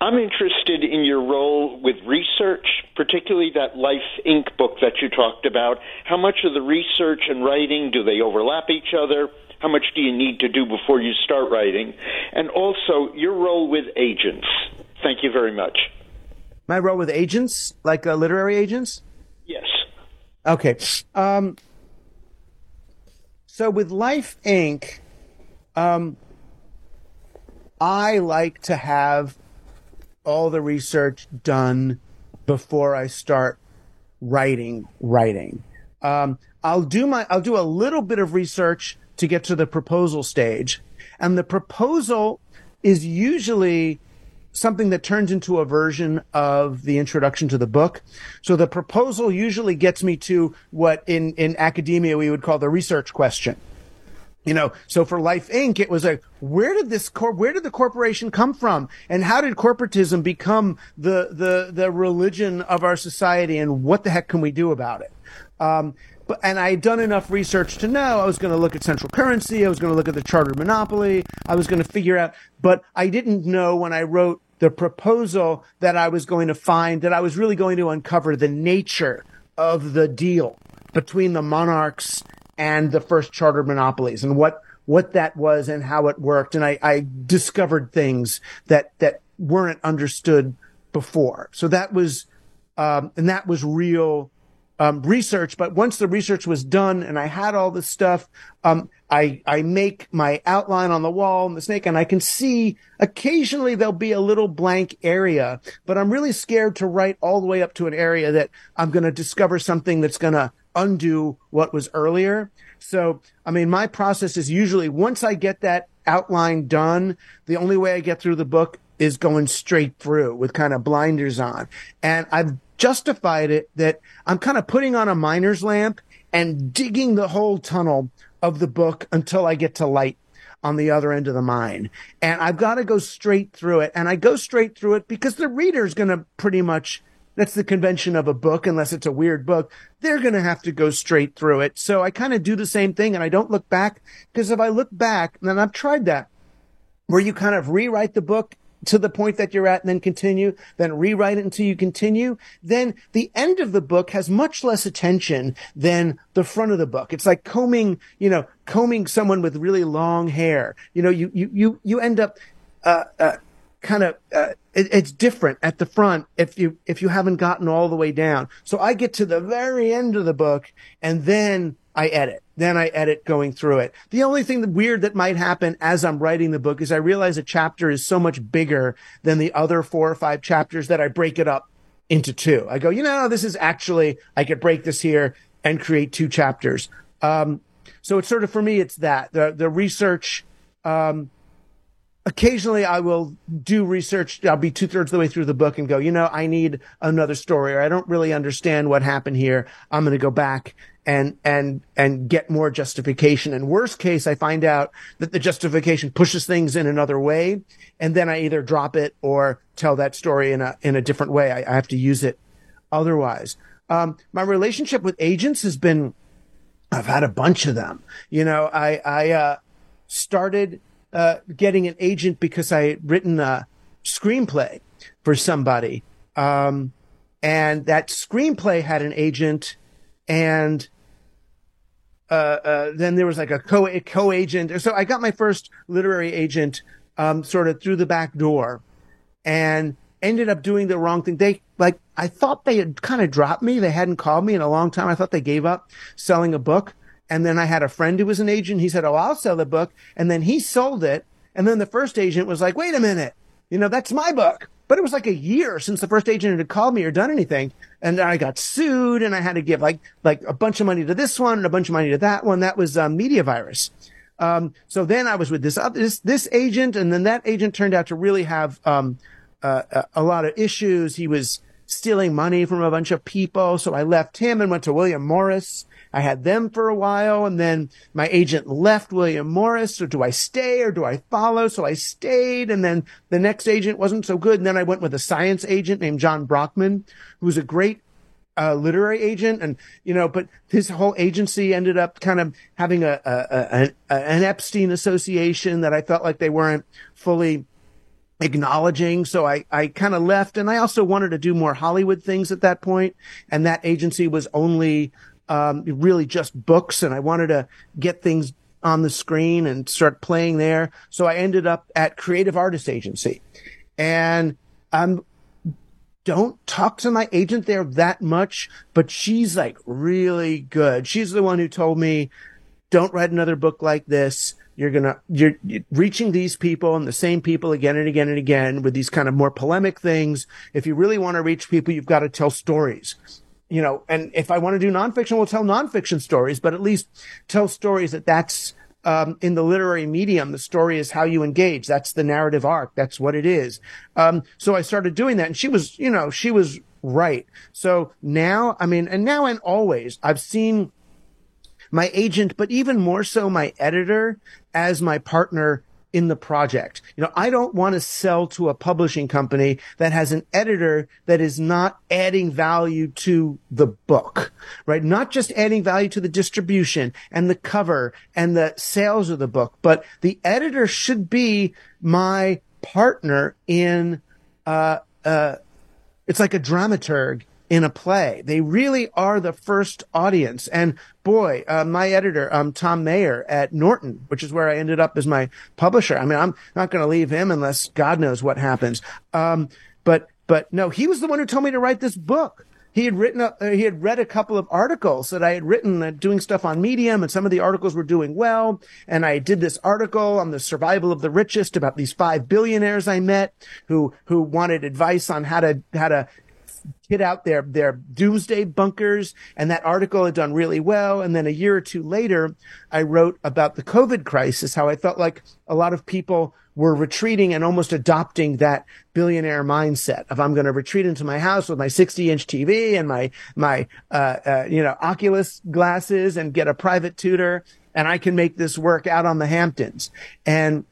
I'm interested in your role with research, particularly that Life Inc. book that you talked about. How much of the research and writing do they overlap each other? How much do you need to do before you start writing? And also, your role with agents. Thank you very much. My role with agents, like uh, literary agents? Yes. Okay. Um, so with Life Inc., um, I like to have all the research done before I start writing. Writing. Um, I'll do my. I'll do a little bit of research to get to the proposal stage, and the proposal is usually something that turns into a version of the introduction to the book. So the proposal usually gets me to what in, in academia we would call the research question you know, so for Life Inc., it was like, where did this cor- where did the corporation come from, and how did corporatism become the the the religion of our society, and what the heck can we do about it? Um, but and I had done enough research to know I was going to look at central currency, I was going to look at the chartered monopoly, I was going to figure out, but I didn't know when I wrote the proposal that I was going to find that I was really going to uncover the nature of the deal between the monarchs and the first chartered monopolies and what what that was and how it worked. And I, I discovered things that that weren't understood before. So that was um, and that was real um, research. But once the research was done and I had all this stuff, um, I I make my outline on the wall and the snake, and I can see occasionally there'll be a little blank area. But I'm really scared to write all the way up to an area that I'm going to discover something that's going to undo what was earlier. So, I mean, my process is usually once I get that outline done, the only way I get through the book is going straight through with kind of blinders on. And I've justified it that I'm kind of putting on a miner's lamp and digging the whole tunnel of the book until I get to light. on the other end of the mine. And I've got to go straight through it. And I go straight through it because the reader is going to pretty much, that's the convention of a book, unless it's a weird book. They're going to have to go straight through it. So I kind of do the same thing and I don't look back because if I look back, and I've tried that, where you kind of rewrite the book to the point that you're at and then continue, then rewrite it until you continue, then the end of the book has much less attention than the front of the book. It's like combing, you know, combing someone with really long hair. You know, you, you, you, you end up, uh, uh, kind of, uh, it, it's different at the front if you, if you haven't gotten all the way down. So I get to the very end of the book and then I edit. Then I edit going through it. The only thing that weird that might happen as I'm writing the book is I realize a chapter is so much bigger than the other four or five chapters that I break it up into two. I go, you know, this is actually, I could break this here and create two chapters. Um, so it's sort of, for me, it's that the, the research, um, occasionally I will do research. I'll be two thirds of the way through the book and go, you know, I need another story or I don't really understand what happened here. I'm going to go back and and and get more justification. And worst case, I find out that the justification pushes things in another way, and then I either drop it or tell that story in a in a different way. I, I have to use it otherwise. Um, my relationship with agents has been. I've had a bunch of them. You know, I I uh, started uh, getting an agent because I had written a screenplay for somebody. Um, and that screenplay had an agent and uh, uh, then there was like a co co agent. So I got my first literary agent um, sort of through the back door, and ended up doing the wrong thing. They like I thought they had kind of dropped me. They hadn't called me in a long time. I thought they gave up selling a book. And then I had a friend who was an agent. He said, "Oh, I'll sell the book." And then he sold it. And then the first agent was like, "Wait a minute, you know that's my book." But it was like a year since the first agent had called me or done anything. And I got sued and I had to give like, like a bunch of money to this one and a bunch of money to that one. That was um, Mediavirus. Um, so then I was with this, this, this agent and then that agent turned out to really have, um, uh, a lot of issues. He was stealing money from a bunch of people. So I left him and went to William Morris. I had them for a while and then my agent left William Morris. So do I stay or do I follow? So I stayed and then the next agent wasn't so good. And then I went with a science agent named John Brockman, who was a great uh, literary agent and you know but his whole agency ended up kind of having a, a, a, an epstein association that i felt like they weren't fully acknowledging. So I, I kind of left and I also wanted to do more Hollywood things at that point. And that agency was only um, really just books and I wanted to get things on the screen and start playing there. So I ended up at Creative Artist Agency and I'm don't talk to my agent there that much, but she's like really good. She's the one who told me, don't write another book like this. You're gonna, you're, you're, reaching these people and the same people again and again and again with these kind of more polemic things. If you really want to reach people, you've got to tell stories you know, and if I want to do nonfiction, we'll tell nonfiction stories, but at least tell stories that that's um, in the literary medium. The story is how you engage. That's the narrative arc. That's what it is. Um, so I started doing that, and she was, you know, she was right. So now, I mean, and now and always, I've seen my agent, but even more so my editor as my partner in the project. You know, I don't want to sell to a publishing company that has an editor that is not adding value to the book, right? Not just adding value to the distribution and the cover and the sales of the book, but the editor should be my partner in, uh, uh, it's like a dramaturg in a play. They really are the first audience. And boy, uh, my editor, um, Tom Mayer at Norton, which is where I ended up as my publisher. I mean, I'm not going to leave him unless God knows what happens. Um, but, but no, he was the one who told me to write this book. He had written, a, uh, he had read a couple of articles that I had written uh, doing stuff on Medium and some of the articles were doing well. And I did this article on the survival of the richest about these five billionaires I met who, who wanted advice on how to, how to kit out their their doomsday bunkers and that article had done really well. And then a year or two later i wrote about the covid crisis how i felt like a lot of people were retreating and almost adopting that billionaire mindset of i'm going to retreat into my house with my 60 inch tv and my my uh, uh, you know oculus glasses and get a private tutor and i can make this work out on the hamptons. And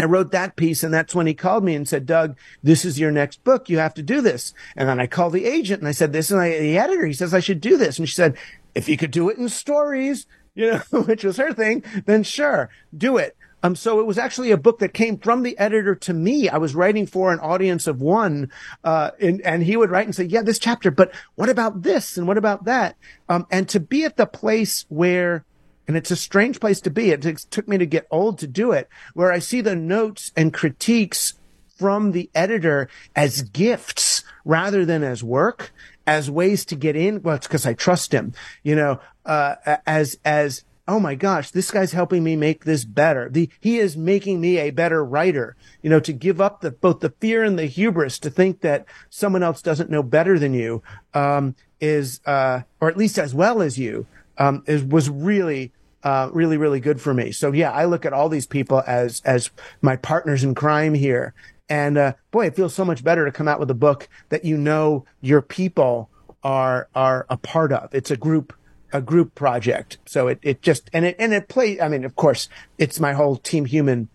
I wrote that piece and that's when he called me and said, Doug, this is your next book. You have to do this. And then I called the agent and I said, this is the editor. He says I should do this. And she said, if you could do it in stories, [LAUGHS] you know, which was her thing, then sure, do it. Um, so it was actually a book that came from the editor to me. I was writing for an audience of one, uh, and, and he would write and say, yeah, this chapter, but what about this? And what about that? Um, and to be at the place where and it's a strange place to be. It took me to get old to do it, where I see the notes and critiques from the editor as gifts rather than as work, as ways to get in. Well, it's because I trust him, you know, uh, as, as, oh my gosh, this guy's helping me make this better. The, he is making me a better writer, you know, to give up the, both the fear and the hubris to think that someone else doesn't know better than you, um, is, uh, or at least as well as you, um, is, was really, uh, really, really good for me. So yeah, I look at all these people as, as my partners in crime here. And, uh, boy, it feels so much better to come out with a book that you know your people are, are a part of. It's a group, a group project. So it, it just, and it, and it play, I mean, of course, it's my whole team human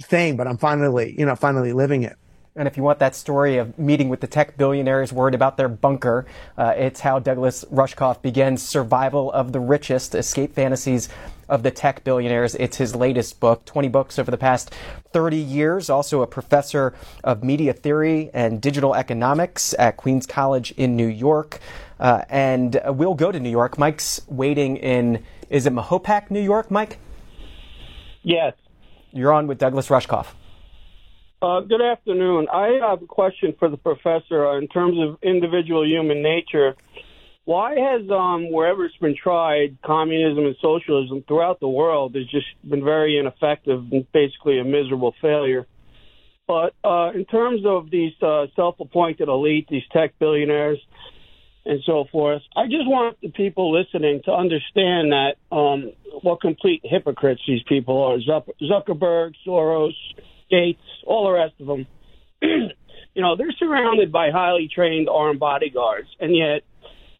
thing, but I'm finally, you know, finally living it. And if you want that story of meeting with the tech billionaires worried about their bunker, uh, it's how Douglas Rushkoff begins Survival of the Richest Escape Fantasies of the Tech Billionaires. It's his latest book, 20 books over the past 30 years. Also a professor of media theory and digital economics at Queens College in New York. Uh, and we'll go to New York. Mike's waiting in, is it Mahopac, New York, Mike? Yes. You're on with Douglas Rushkoff. Uh, good afternoon. I have a question for the professor uh, in terms of individual human nature. Why has um, wherever it's been tried, communism and socialism throughout the world has just been very ineffective and basically a miserable failure? But uh, in terms of these uh, self-appointed elite, these tech billionaires, and so forth, I just want the people listening to understand that um, what complete hypocrites these people are: Zuckerberg, Soros Gates, all the rest of them. [CLEARS THROAT] you know, they're surrounded by highly trained armed bodyguards, and yet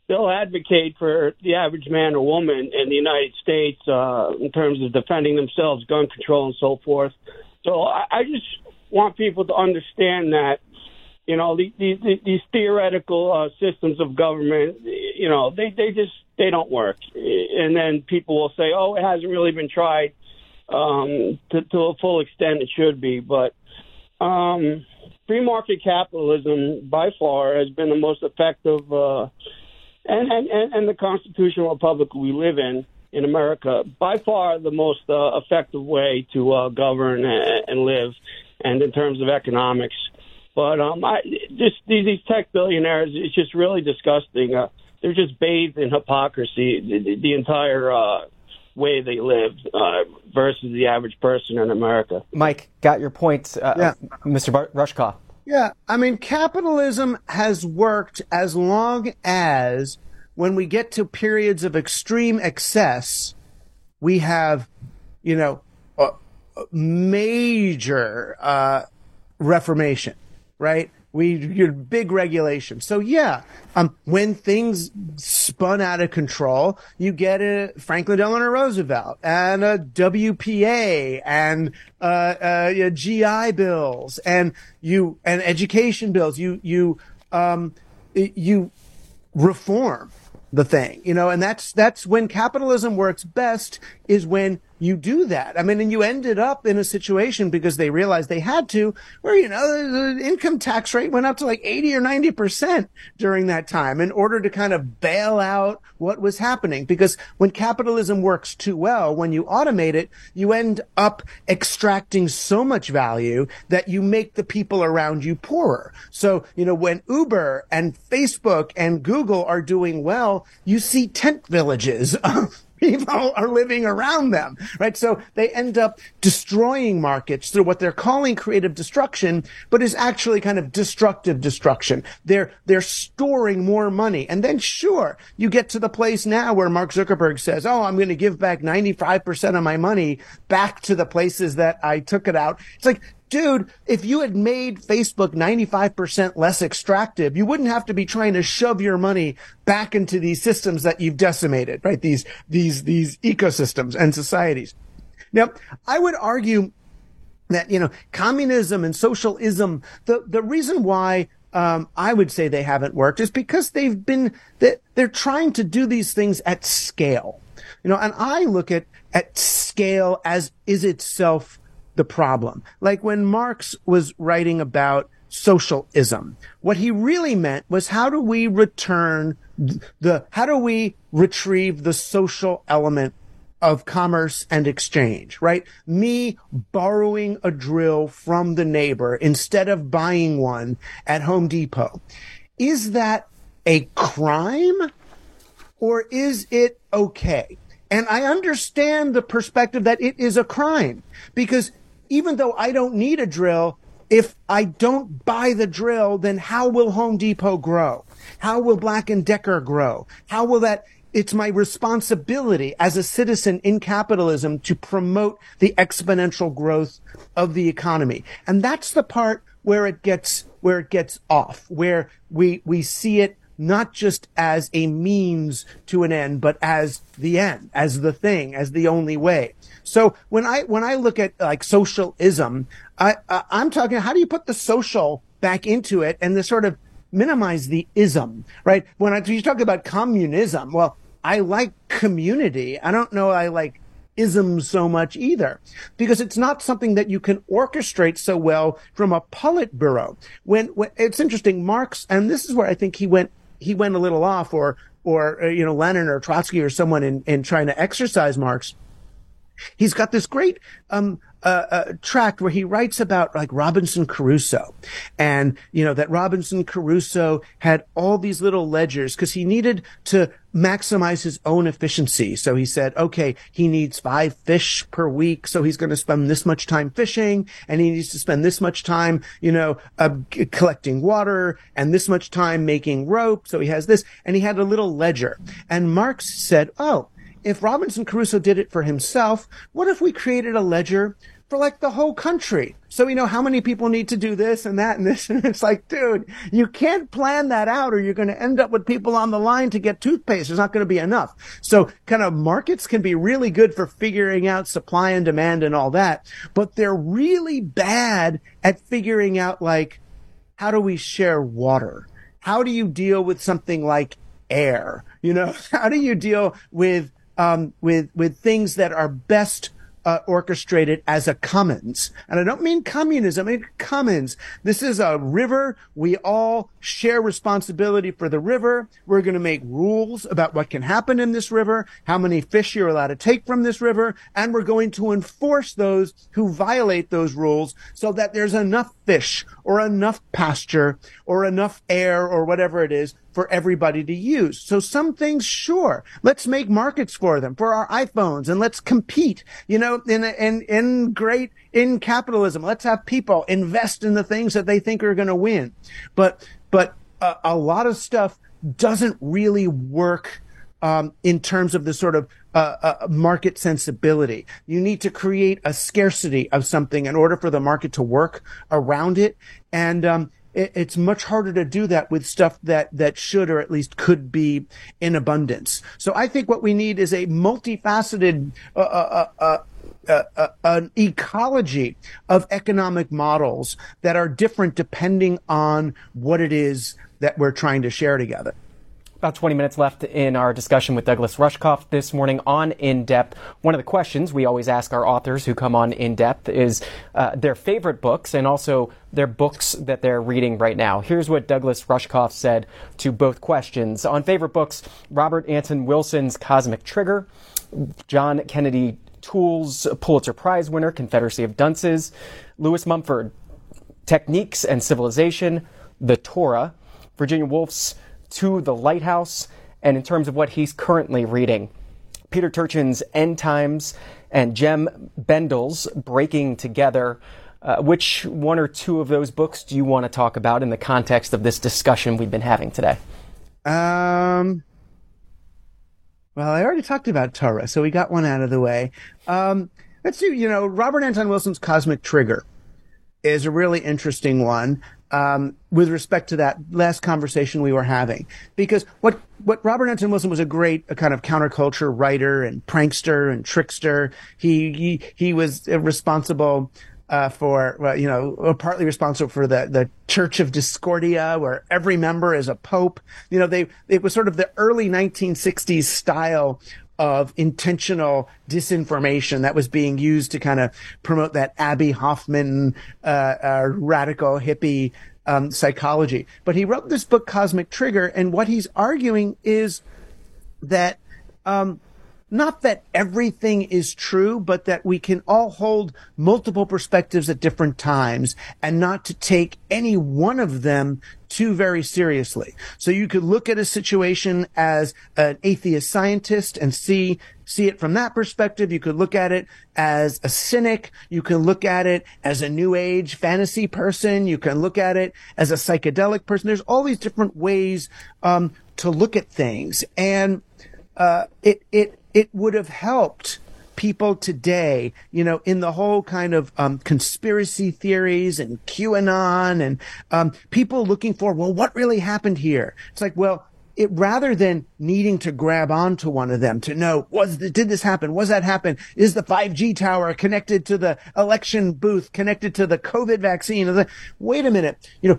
they'll advocate for the average man or woman in the United States uh, in terms of defending themselves, gun control, and so forth. So I, I just want people to understand that, you know, these, these, these theoretical uh, systems of government, you know, they, they just they don't work. And then people will say, oh, it hasn't really been tried um, to, to a full extent. It should be, but um, free market capitalism by far has been the most effective, uh, and, and, and the constitutional republic we live in in America, by far the most uh, effective way to uh, govern and, and live, and in terms of economics. But um, I just these, these tech billionaires, it's just really disgusting. Uh, they're just bathed in hypocrisy. The, the entire uh, way they live uh, versus the average person in America. Mike, got your point, uh, yeah. Mr. Bar- Rushkoff. Yeah, I mean, capitalism has worked as long as when we get to periods of extreme excess, we have, you know, a, a major uh, reformation, right? We your big regulation. So yeah, um, when things spun out of control, you get a Franklin Delano Roosevelt and a WPA and uh, uh, GI bills and you and education bills. You you um, you reform the thing, you know, and that's that's when capitalism works best is when you do that. I mean, and you ended up in a situation because they realized they had to, where, you know, the income tax rate went up to like 80 or 90% during that time in order to kind of bail out what was happening. Because when capitalism works too well, when you automate it, you end up extracting so much value that you make the people around you poorer. So, you know, when Uber and Facebook and Google are doing well, you see tent villages [LAUGHS] people are living around them, right? So they end up destroying markets through what they're calling creative destruction, but is actually kind of destructive destruction. They're, they're storing more money. And then sure, you get to the place now where Mark Zuckerberg says, Oh, I'm going to give back 95% of my money back to the places that I took it out. It's like, dude, if you had made Facebook 95% less extractive, you wouldn't have to be trying to shove your money back into these systems that you've decimated, right? These, these, these ecosystems and societies. Now, I would argue that, you know, communism and socialism, the, the reason why um, I would say they haven't worked is because they've been, that they're trying to do these things at scale. You know, and I look at, at scale as is itself the problem. Like when Marx was writing about socialism, what he really meant was how do we return the, how do we retrieve the social element of commerce and exchange, right? Me borrowing a drill from the neighbor instead of buying one at Home Depot. Is that a crime or is it okay? And I understand the perspective that it is a crime because even though I don't need a drill, if I don't buy the drill, then how will Home Depot grow? How will Black and Decker grow? How will that it's my responsibility as a citizen in capitalism to promote the exponential growth of the economy. And that's the part where it gets, where it gets off, where we, we see it not just as a means to an end, but as the end, as the thing, as the only way. So when I when I look at like socialism, I, I I'm talking. How do you put the social back into it and the sort of minimize the ism, right? When I you talk about communism, well, I like community. I don't know. I like ism so much either because it's not something that you can orchestrate so well from a Politburo. When, when it's interesting, Marx, and this is where I think he went he went a little off, or or uh, you know Lenin or Trotsky or someone in in trying to exercise Marx He's got this great um, uh, uh, tract where he writes about like Robinson Crusoe, and you know that Robinson Crusoe had all these little ledgers because he needed to maximize his own efficiency. So he said, okay, he needs five fish per week, so he's going to spend this much time fishing, and he needs to spend this much time, you know, uh, collecting water, and this much time making rope. So he has this, and he had a little ledger. And Marx said, oh if Robinson Crusoe did it for himself, what if we created a ledger for like the whole country? So we know how many people need to do this and that and this. [LAUGHS] And it's like, dude, you can't plan that out or you're going to end up with people on the line to get toothpaste. There's not going to be enough. So kind of markets can be really good for figuring out supply and demand and all that, but they're really bad at figuring out like, how do we share water? How do you deal with something like air? You know, [LAUGHS] how do you deal with um, with with things that are best uh, orchestrated as a commons. And I don't mean communism, I mean commons. This is a river. We all share responsibility for the river. We're going to make rules about what can happen in this river, how many fish you're allowed to take from this river, and we're going to enforce those who violate those rules so that there's enough fish or enough pasture or enough air or whatever it is for everybody to use. So some things, sure, let's make markets for them, for our iPhones, and let's compete, you know, in, in, in great, in capitalism. Let's have people invest in the things that they think are going to win. But, but uh, a lot of stuff doesn't really work um, in terms of the sort of uh, uh, market sensibility. You need to create a scarcity of something in order for the market to work around it. And um, it, it's much harder to do that with stuff that that should or at least could be in abundance. So I think what we need is a multifaceted. Uh, uh, uh, uh, uh, an ecology of economic models that are different depending on what it is that we're trying to share together. About 20 minutes left in our discussion with Douglas Rushkoff this morning on In Depth. One of the questions we always ask our authors who come on In Depth is uh, their favorite books and also their books that they're reading right now. Here's what Douglas Rushkoff said to both questions. On favorite books, Robert Anton Wilson's Cosmic Trigger, John Kennedy Toole's Pulitzer Prize winner, Confederacy of Dunces, Lewis Mumford, Technics and Civilization, The Torah, Virginia Woolf's to the lighthouse and in terms of what he's currently reading. Peter Turchin's End Times and Jem Bendell's Breaking Together. Uh, which one or two of those books do you want to talk about in the context of this discussion we've been having today? Um, well, I already talked about Torah, so we got one out of the way. Um, let's do, you know, Robert Anton Wilson's Cosmic Trigger is a really interesting one. Um, with respect to that last conversation we were having, because what what Robert Anton Wilson was a great a kind of counterculture writer and prankster and trickster. He he he was responsible uh, for, well, you know, partly responsible for the, the Church of Discordia, where every member is a pope. You know, they, it was sort of the early 1960s style of intentional disinformation that was being used to kind of promote that Abbie Hoffman, uh, uh, radical hippie, um, psychology. But he wrote this book, Cosmic Trigger, and what he's arguing is that, um, not that everything is true, but that we can all hold multiple perspectives at different times and not to take any one of them too very seriously. So you could look at a situation as an atheist scientist and see see it from that perspective. You could look at it as a cynic. You can look at it as a new age fantasy person. You can look at it as a psychedelic person. There's all these different ways um, to look at things, and uh, it it it would have helped people today, you know, in the whole kind of um, conspiracy theories and QAnon and um, people looking for, well, what really happened here? It's like, well, it rather than needing to grab onto one of them to know was the, did this happen? Was that happen? Is the 5g tower connected to the election booth connected to the covid vaccine? Wait a minute you know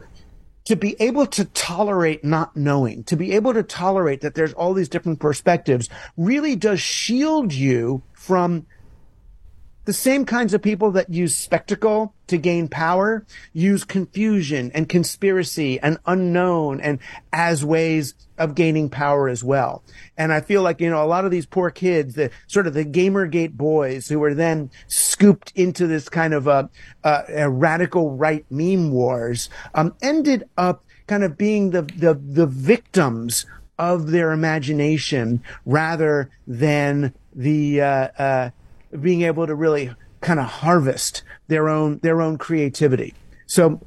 to be able to tolerate not knowing, to be able to tolerate that there's all these different perspectives really does shield you from the same kinds of people that use spectacle to gain power use confusion and conspiracy and unknown and as ways of gaining power as well. And I feel like, you know, a lot of these poor kids, the sort of the Gamergate boys who were then scooped into this kind of a, a, a radical right meme wars, um, ended up kind of being the, the, the victims of their imagination rather than the, uh, uh, being able to really kind of harvest their own their own creativity. So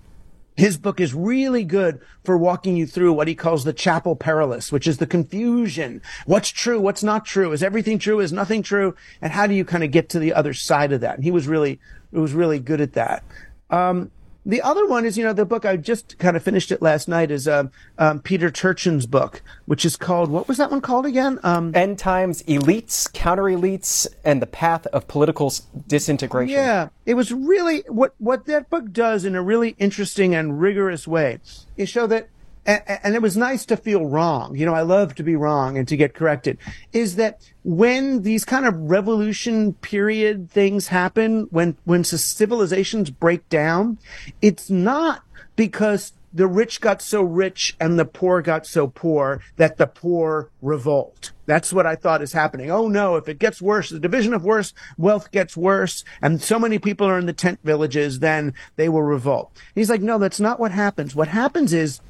his book is really good for walking you through what he calls the chapel perilous, which is the confusion. What's true? What's not true? Is everything true? Is nothing true? And how do you kind of get to the other side of that? And he was really, it was really good at that. Um, the other one is, you know, the book I just kind of finished it last night is uh, um, Peter Turchin's book, which is called what was that one called again? Um, End times, elites, counter elites, and the path of political disintegration. Yeah, it was really what what that book does in a really interesting and rigorous way is show that and, and, it was nice to feel wrong. You know, I love to be wrong and to get corrected. Is that when these kind of revolution period things happen, when when civilizations break down, it's not because the rich got so rich and the poor got so poor that the poor revolt. That's what I thought is happening. Oh no, if it gets worse, the division of worse, wealth gets worse, and so many people are in the tent villages, then they will revolt. He's like, no, that's not what happens. What happens is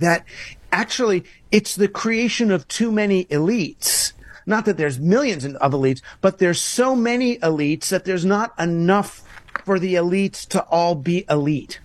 that actually it's the creation of too many elites. Not that there's millions of elites, but there's so many elites that there's not enough for the elites to all be elite.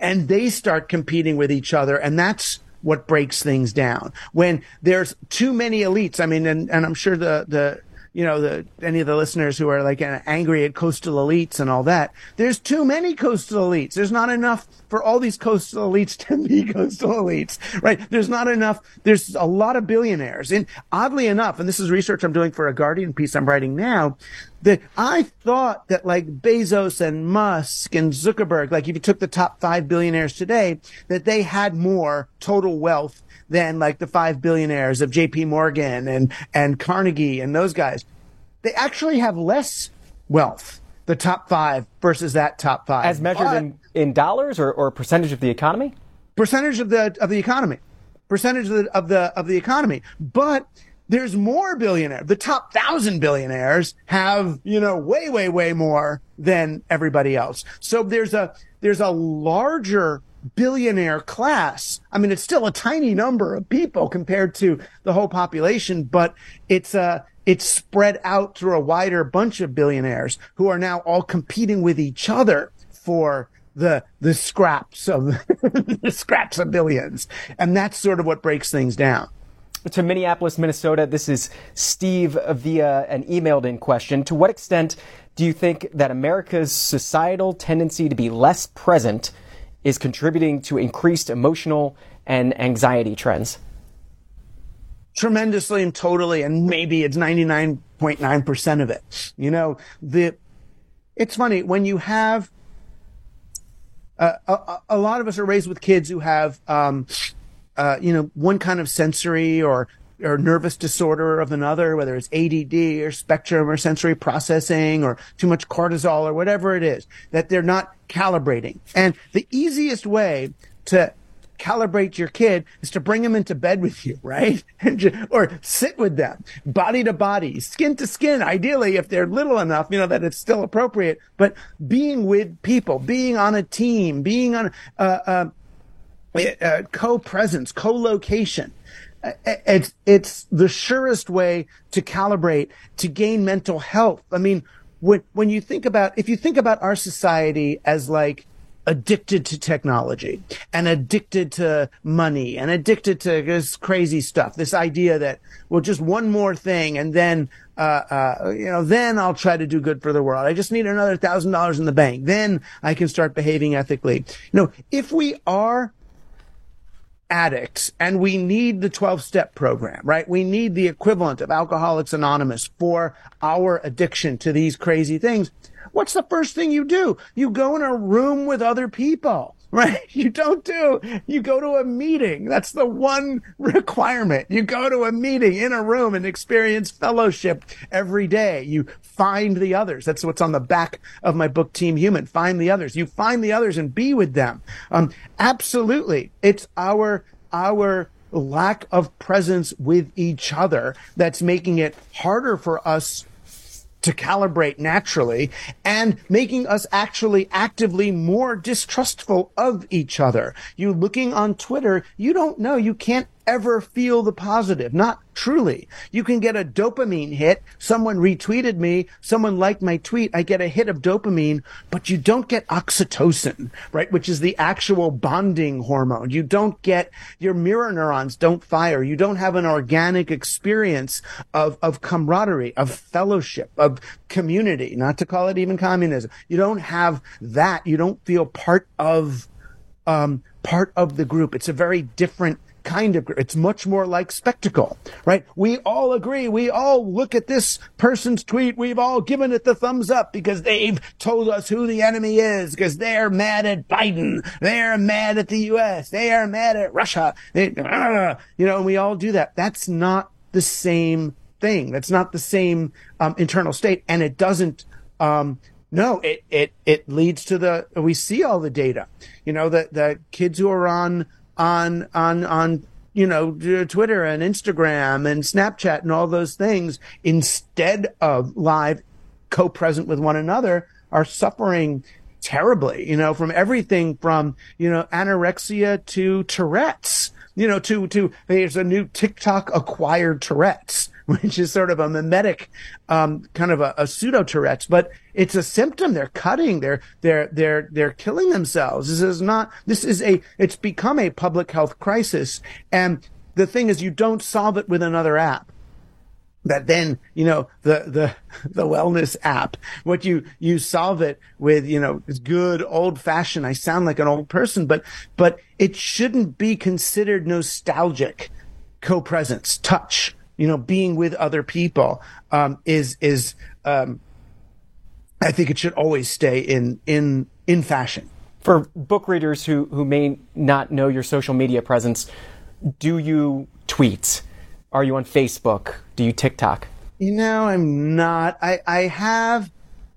And they start competing with each other. And that's what breaks things down. When there's too many elites, I mean, and, and I'm sure the, the, you know, the, any of the listeners who are like angry at coastal elites and all that. There's too many coastal elites. There's not enough for all these coastal elites to be [LAUGHS] coastal elites, right? There's not enough. There's a lot of billionaires. And oddly enough, and this is research I'm doing for a Guardian piece I'm writing now, that I thought that like Bezos and Musk and Zuckerberg, like if you took the top five billionaires today, that they had more total wealth than like the five billionaires of JP Morgan and, and Carnegie and those guys. They actually have less wealth, the top five versus that top five. As measured but, in, in dollars or, or percentage of the economy? Percentage of the, of the economy. Percentage of the, of the, of the economy. But there's more billionaires. The top thousand billionaires have, you know, way, way, way more than everybody else. So there's a, there's a larger billionaire class. I mean, it's still a tiny number of people compared to the whole population, but it's a, it's spread out through a wider bunch of billionaires who are now all competing with each other for the the scraps of [LAUGHS] the scraps of billions. And that's sort of what breaks things down to Minneapolis, Minnesota. This is Steve via an emailed in question. To what extent do you think that America's societal tendency to be less present is contributing to increased emotional and anxiety trends? Tremendously and totally, and maybe it's 99.9% of it. You know, the, it's funny when you have, uh, a, a, lot of us are raised with kids who have, um, uh, you know, one kind of sensory or or nervous disorder of another, whether it's ADD or spectrum or sensory processing or too much cortisol or whatever it is, that they're not calibrating. And the easiest way to calibrate your kid is to bring them into bed with you, right? [LAUGHS] or sit with them, body to body, skin to skin, ideally, if they're little enough, you know, that it's still appropriate. But being with people, being on a team, being on, uh, uh, uh, co-presence, co-location. Uh, it's it's the surest way to calibrate to gain mental health. I mean, when when you think about if you think about our society as like addicted to technology and addicted to money and addicted to this crazy stuff. This idea that well, just one more thing and then uh, uh, you know, then I'll try to do good for the world. I just need another thousand dollars in the bank. Then I can start behaving ethically. You know, if we are addicts and we need the 12 step program, right? We need the equivalent of Alcoholics Anonymous for our addiction to these crazy things. What's the first thing you do? You go in a room with other people right? [LAUGHS] You don't do, you go to a meeting. That's the one [LAUGHS] requirement. You go to a meeting in a room and experience fellowship every day. You find the others. That's what's on the back of my book, Team Human. Find the others. You find the others and be with them. Um, absolutely. It's our, our, lack of presence with each other that's making it harder for us to calibrate naturally and making us actually actively more distrustful of each other. You looking on Twitter, you don't know, you can't ever feel the positive. Not truly. You can get a dopamine hit. Someone retweeted me. Someone liked my tweet. I get a hit of dopamine, but you don't get oxytocin, right? Which is the actual bonding hormone. You don't get your mirror neurons don't fire. You don't have an organic experience of, of camaraderie, of fellowship, of community, not to call it even communism. You don't have that. You don't feel part of, um, part of the group. It's a very different kind of, it's much more like spectacle, right? We all agree. We all look at this person's tweet. We've all given it the thumbs up because they've told us who the enemy is because they're mad at Biden. They're mad at the U.S. They are mad at Russia. They, uh, you know, and we all do that. That's not the same thing. That's not the same um, internal state. And it doesn't, um, no, it, it, it leads to the, we see all the data, you know, the, the kids who are on on on on you know Twitter and Instagram and Snapchat and all those things instead of live co-present with one another are suffering terribly you know from everything from you know anorexia to tourette's. You know to to there's a new tiktok acquired tourette's [LAUGHS] which is sort of a mimetic, um, kind of a, a pseudo Tourette's, but it's a symptom. They're cutting. They're, they're, they're, they're killing themselves. This is not, this is a, it's become a public health crisis. And the thing is, you don't solve it with another app that then you know the the [LAUGHS] the wellness app what you you solve it with you know good old fashioned i sound like an old person but but it shouldn't be considered nostalgic co-presence touch you know, being with other people, um, is, is, um, I think it should always stay in, in, in fashion. For book readers who, who may not know your social media presence, do you tweet? Are you on Facebook? Do you TikTok? You know, I'm not. I, I have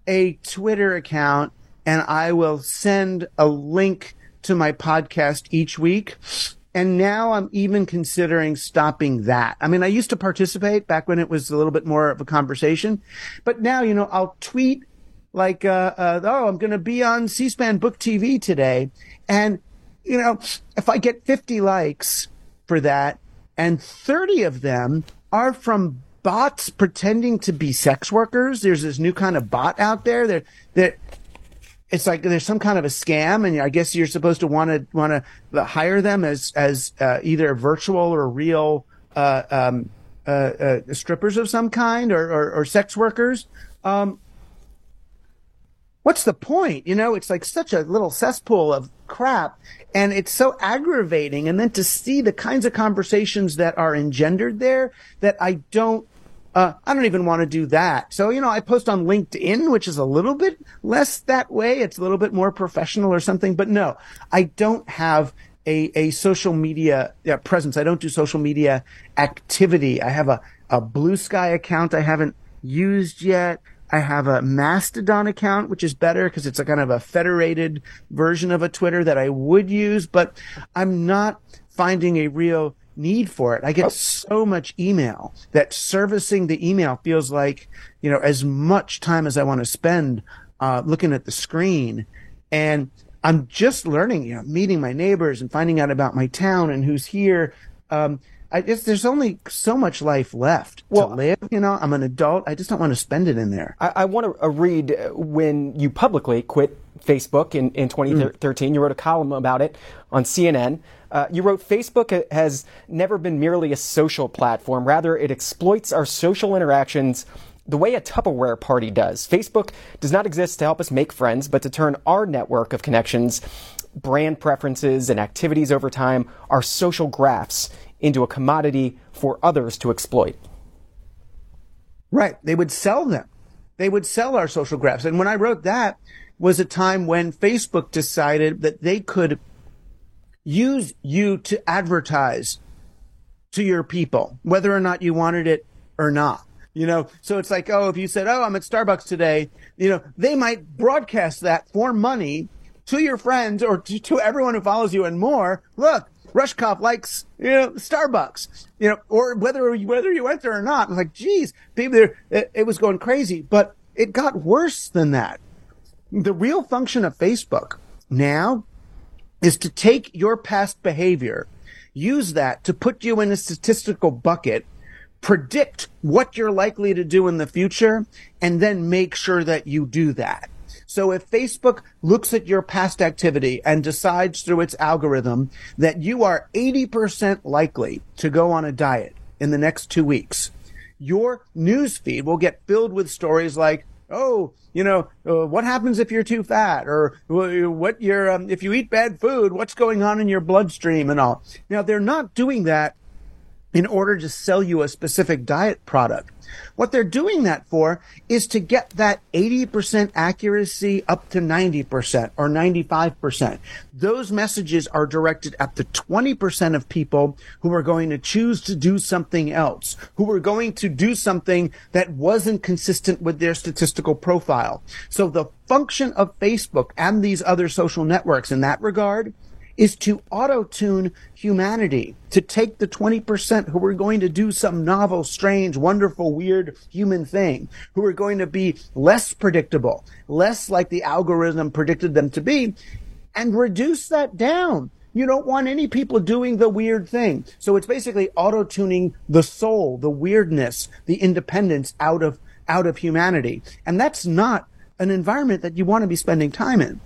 a Twitter account and I will send a link to my podcast each week. And now I'm even considering stopping that. I mean, I used to participate back when it was a little bit more of a conversation, but now, you know, I'll tweet like, uh, uh, oh, I'm going to be on C-SPAN Book TV today. And, you know, if I get 50 likes for that and 30 of them are from bots pretending to be sex workers. There's this new kind of bot out there that that it's like there's some kind of a scam, and I guess you're supposed to want to want to hire them as as uh, either virtual or real uh, um, uh, uh, strippers of some kind or or, or sex workers. Um, what's the point? You know, it's like such a little cesspool of crap and it's so aggravating. And then to see the kinds of conversations that are engendered there that I don't, uh, I don't even want to do that. So, you know, I post on LinkedIn, which is a little bit less that way. It's a little bit more professional or something, but no, I don't have a, a social media presence. I don't do social media activity. I have a, a Bluesky account I haven't used yet. I have a Mastodon account, which is better because it's a kind of a federated version of a Twitter that I would use, but I'm not finding a real need for it. I get so much email that servicing the email feels like, you know, as much time as I want to spend uh, looking at the screen. And I'm just learning, you know, meeting my neighbors and finding out about my town and who's here. Um, I just there's only so much life left well, to live. You know, I'm an adult. I just don't want to spend it in there. I, I want to uh, read uh, when you publicly quit Facebook in, in 2013. Mm. You wrote a column about it on CNN. Uh, you wrote Facebook has never been merely a social platform. Rather, it exploits our social interactions the way a Tupperware party does. Facebook does not exist to help us make friends, but to turn our network of connections, brand preferences, and activities over time, our social graphs, into a commodity for others to exploit. Right. They would sell them. They would sell our social graphs. And when I wrote that was a time when Facebook decided that they could use you to advertise to your people, whether or not you wanted it or not. You know, so it's like, oh, if you said, oh, I'm at Starbucks today, you know, they might broadcast that for money to your friends or to, to everyone who follows you and more. Look, Rushkoff likes, you know, Starbucks, you know, or whether, whether you went there or not. I'm like, geez, people there, it, it was going crazy, but it got worse than that. The real function of Facebook now is to take your past behavior, use that to put you in a statistical bucket, predict what you're likely to do in the future, and then make sure that you do that. So if Facebook looks at your past activity and decides through its algorithm that you are 80% likely to go on a diet in the next two weeks, your news feed will get filled with stories like, oh, you know, uh, what happens if you're too fat, or what you're um, if you eat bad food, what's going on in your bloodstream, and all. Now they're not doing that in order to sell you a specific diet product. What they're doing that for is to get that 80% accuracy up to 90% or 95%. Those messages are directed at the 20% of people who are going to choose to do something else, who are going to do something that wasn't consistent with their statistical profile. So the function of Facebook and these other social networks in that regard is to auto tune humanity, to take the 20% who are going to do some novel, strange, wonderful, weird human thing, who are going to be less predictable, less like the algorithm predicted them to be, and reduce that down. You don't want any people doing the weird thing. So it's basically auto tuning the soul, the weirdness, the independence out of, out of humanity. And that's not an environment that you want to be spending time in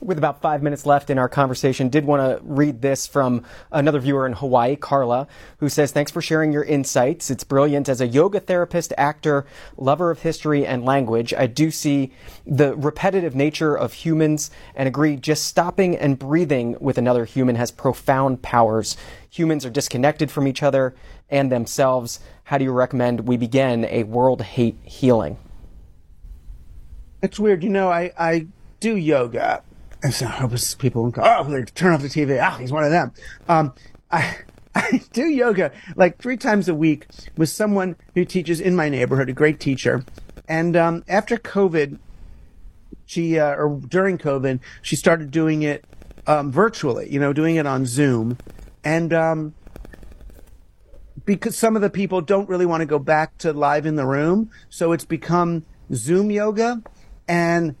with about five minutes left in our conversation, did want to read this from another viewer in Hawaii, Carla, who says, Thanks for sharing your insights. It's brilliant. As a yoga therapist, actor, lover of history and language, I do see the repetitive nature of humans and agree just stopping and breathing with another human has profound powers. Humans are disconnected from each other and themselves. How do you recommend we begin a world hate healing? It's weird. You know, I, I do yoga and so I hope people go, oh, they turn off the TV. Ah, oh, he's one of them. Um, [LAUGHS] I, I do yoga like three times a week with someone who teaches in my neighborhood, a great teacher. And um, after COVID, she uh, or during COVID, she started doing it um, virtually. You know, doing it on Zoom, and um, because some of the people don't really want to go back to live in the room, so it's become Zoom yoga, and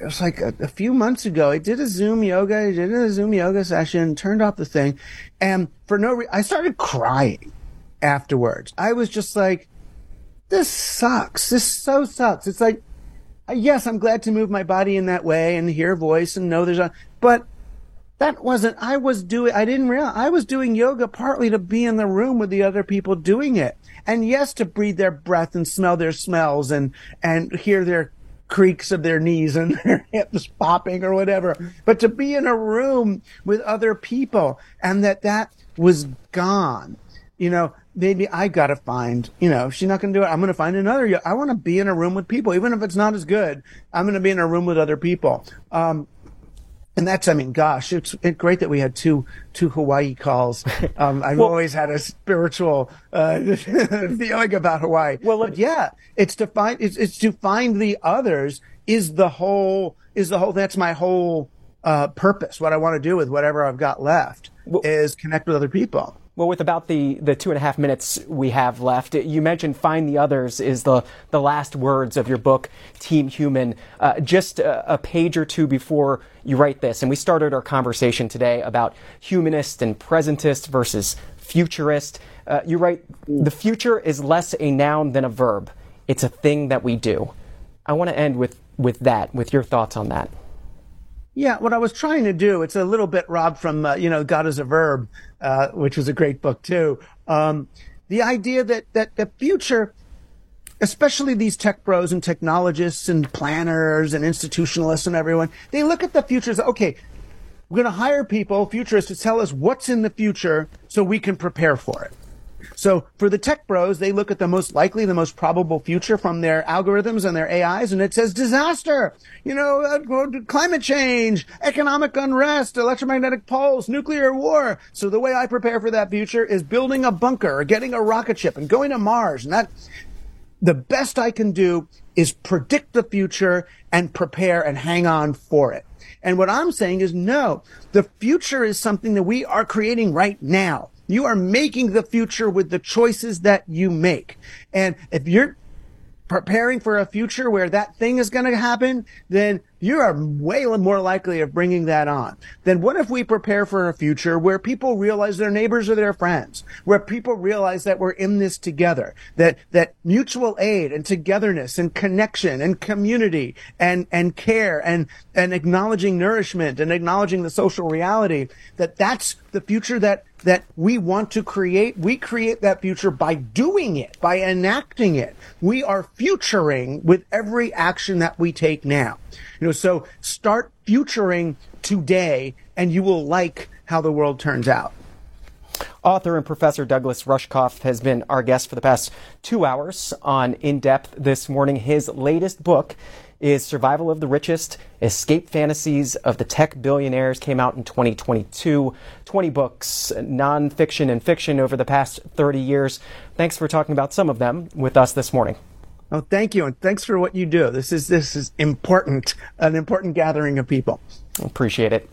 it was like a, a, few months ago. I did a Zoom yoga, I did a Zoom yoga session, turned off the thing, and for no reason, I started crying afterwards. I was just like, this sucks. This so sucks. It's like, yes, I'm glad to move my body in that way and hear a voice and know there's a, but that wasn't, I was doing, I didn't realize, I was doing yoga partly to be in the room with the other people doing it. And yes, to breathe their breath and smell their smells and, and hear their creaks of their knees and [LAUGHS] their hips popping or whatever, but to be in a room with other people and that that was gone. You know, maybe I got to find, you know, if she's not going to do it, I'm going to find another. I want to be in a room with people, even if it's not as good. I'm going to be in a room with other people. Um, and that's, I mean, gosh, it's, it's great that we had two two Hawaii calls. [LAUGHS] Um, I've well, always had a spiritual uh, [LAUGHS] feeling about Hawaii. Well, but yeah, it's to find it's, it's to find the others is the whole is the whole. That's my whole uh, purpose. What I want to do with whatever I've got left well, is connect with other people. Well, with about the, the two and a half minutes we have left, you mentioned find the others is the, the last words of your book, Team Human. Uh, just a, a, page or two before you write this, and we started our conversation today about humanist and presentist versus futurist. Uh, you write, the future is less a noun than a verb. It's a thing that we do. I want to end with, with that, with your thoughts on that. Yeah, what I was trying to do, it's a little bit robbed from, uh, you know, God is a Verb, uh, which was a great book too. Um, the idea that, that the future, especially these tech bros and technologists and planners and institutionalists and everyone, they look at the future as, okay, we're going to hire people, futurists, to tell us what's in the future so we can prepare for it. So for the tech bros, they look at the most likely, the most probable future from their algorithms and their AIs, and it says disaster, you know, uh, climate change, economic unrest, electromagnetic pulse, nuclear war. So the way I prepare for that future is building a bunker or getting a rocket ship and going to Mars. And that, the best I can do is predict the future and prepare and hang on for it. And what I'm saying is no, the future is something that we are creating right now. You are making the future with the choices that you make. And if you're preparing for a future where that thing is going to happen, then you are way more likely of bringing that on. Then what if we prepare for a future where people realize their neighbors are their friends, where people realize that we're in this together, that, that mutual aid and togetherness and connection and community and, and care and, and acknowledging nourishment and acknowledging the social reality, that that's the future that that we want to create. We create that future by doing it, by enacting it. We are futuring with every action that we take now. You know, so start futuring today and you will like how the world turns out. Author and Professor Douglas Rushkoff has been our guest for the past two hours on In Depth this morning. His latest book is Survival of the Richest Escape Fantasies of the Tech Billionaires, came out in 2022. 20 books, nonfiction and fiction over the past 30 years. Thanks for talking about some of them with us this morning. Oh, thank you, and thanks for what you do. This is this is important, an important gathering of people. Appreciate it.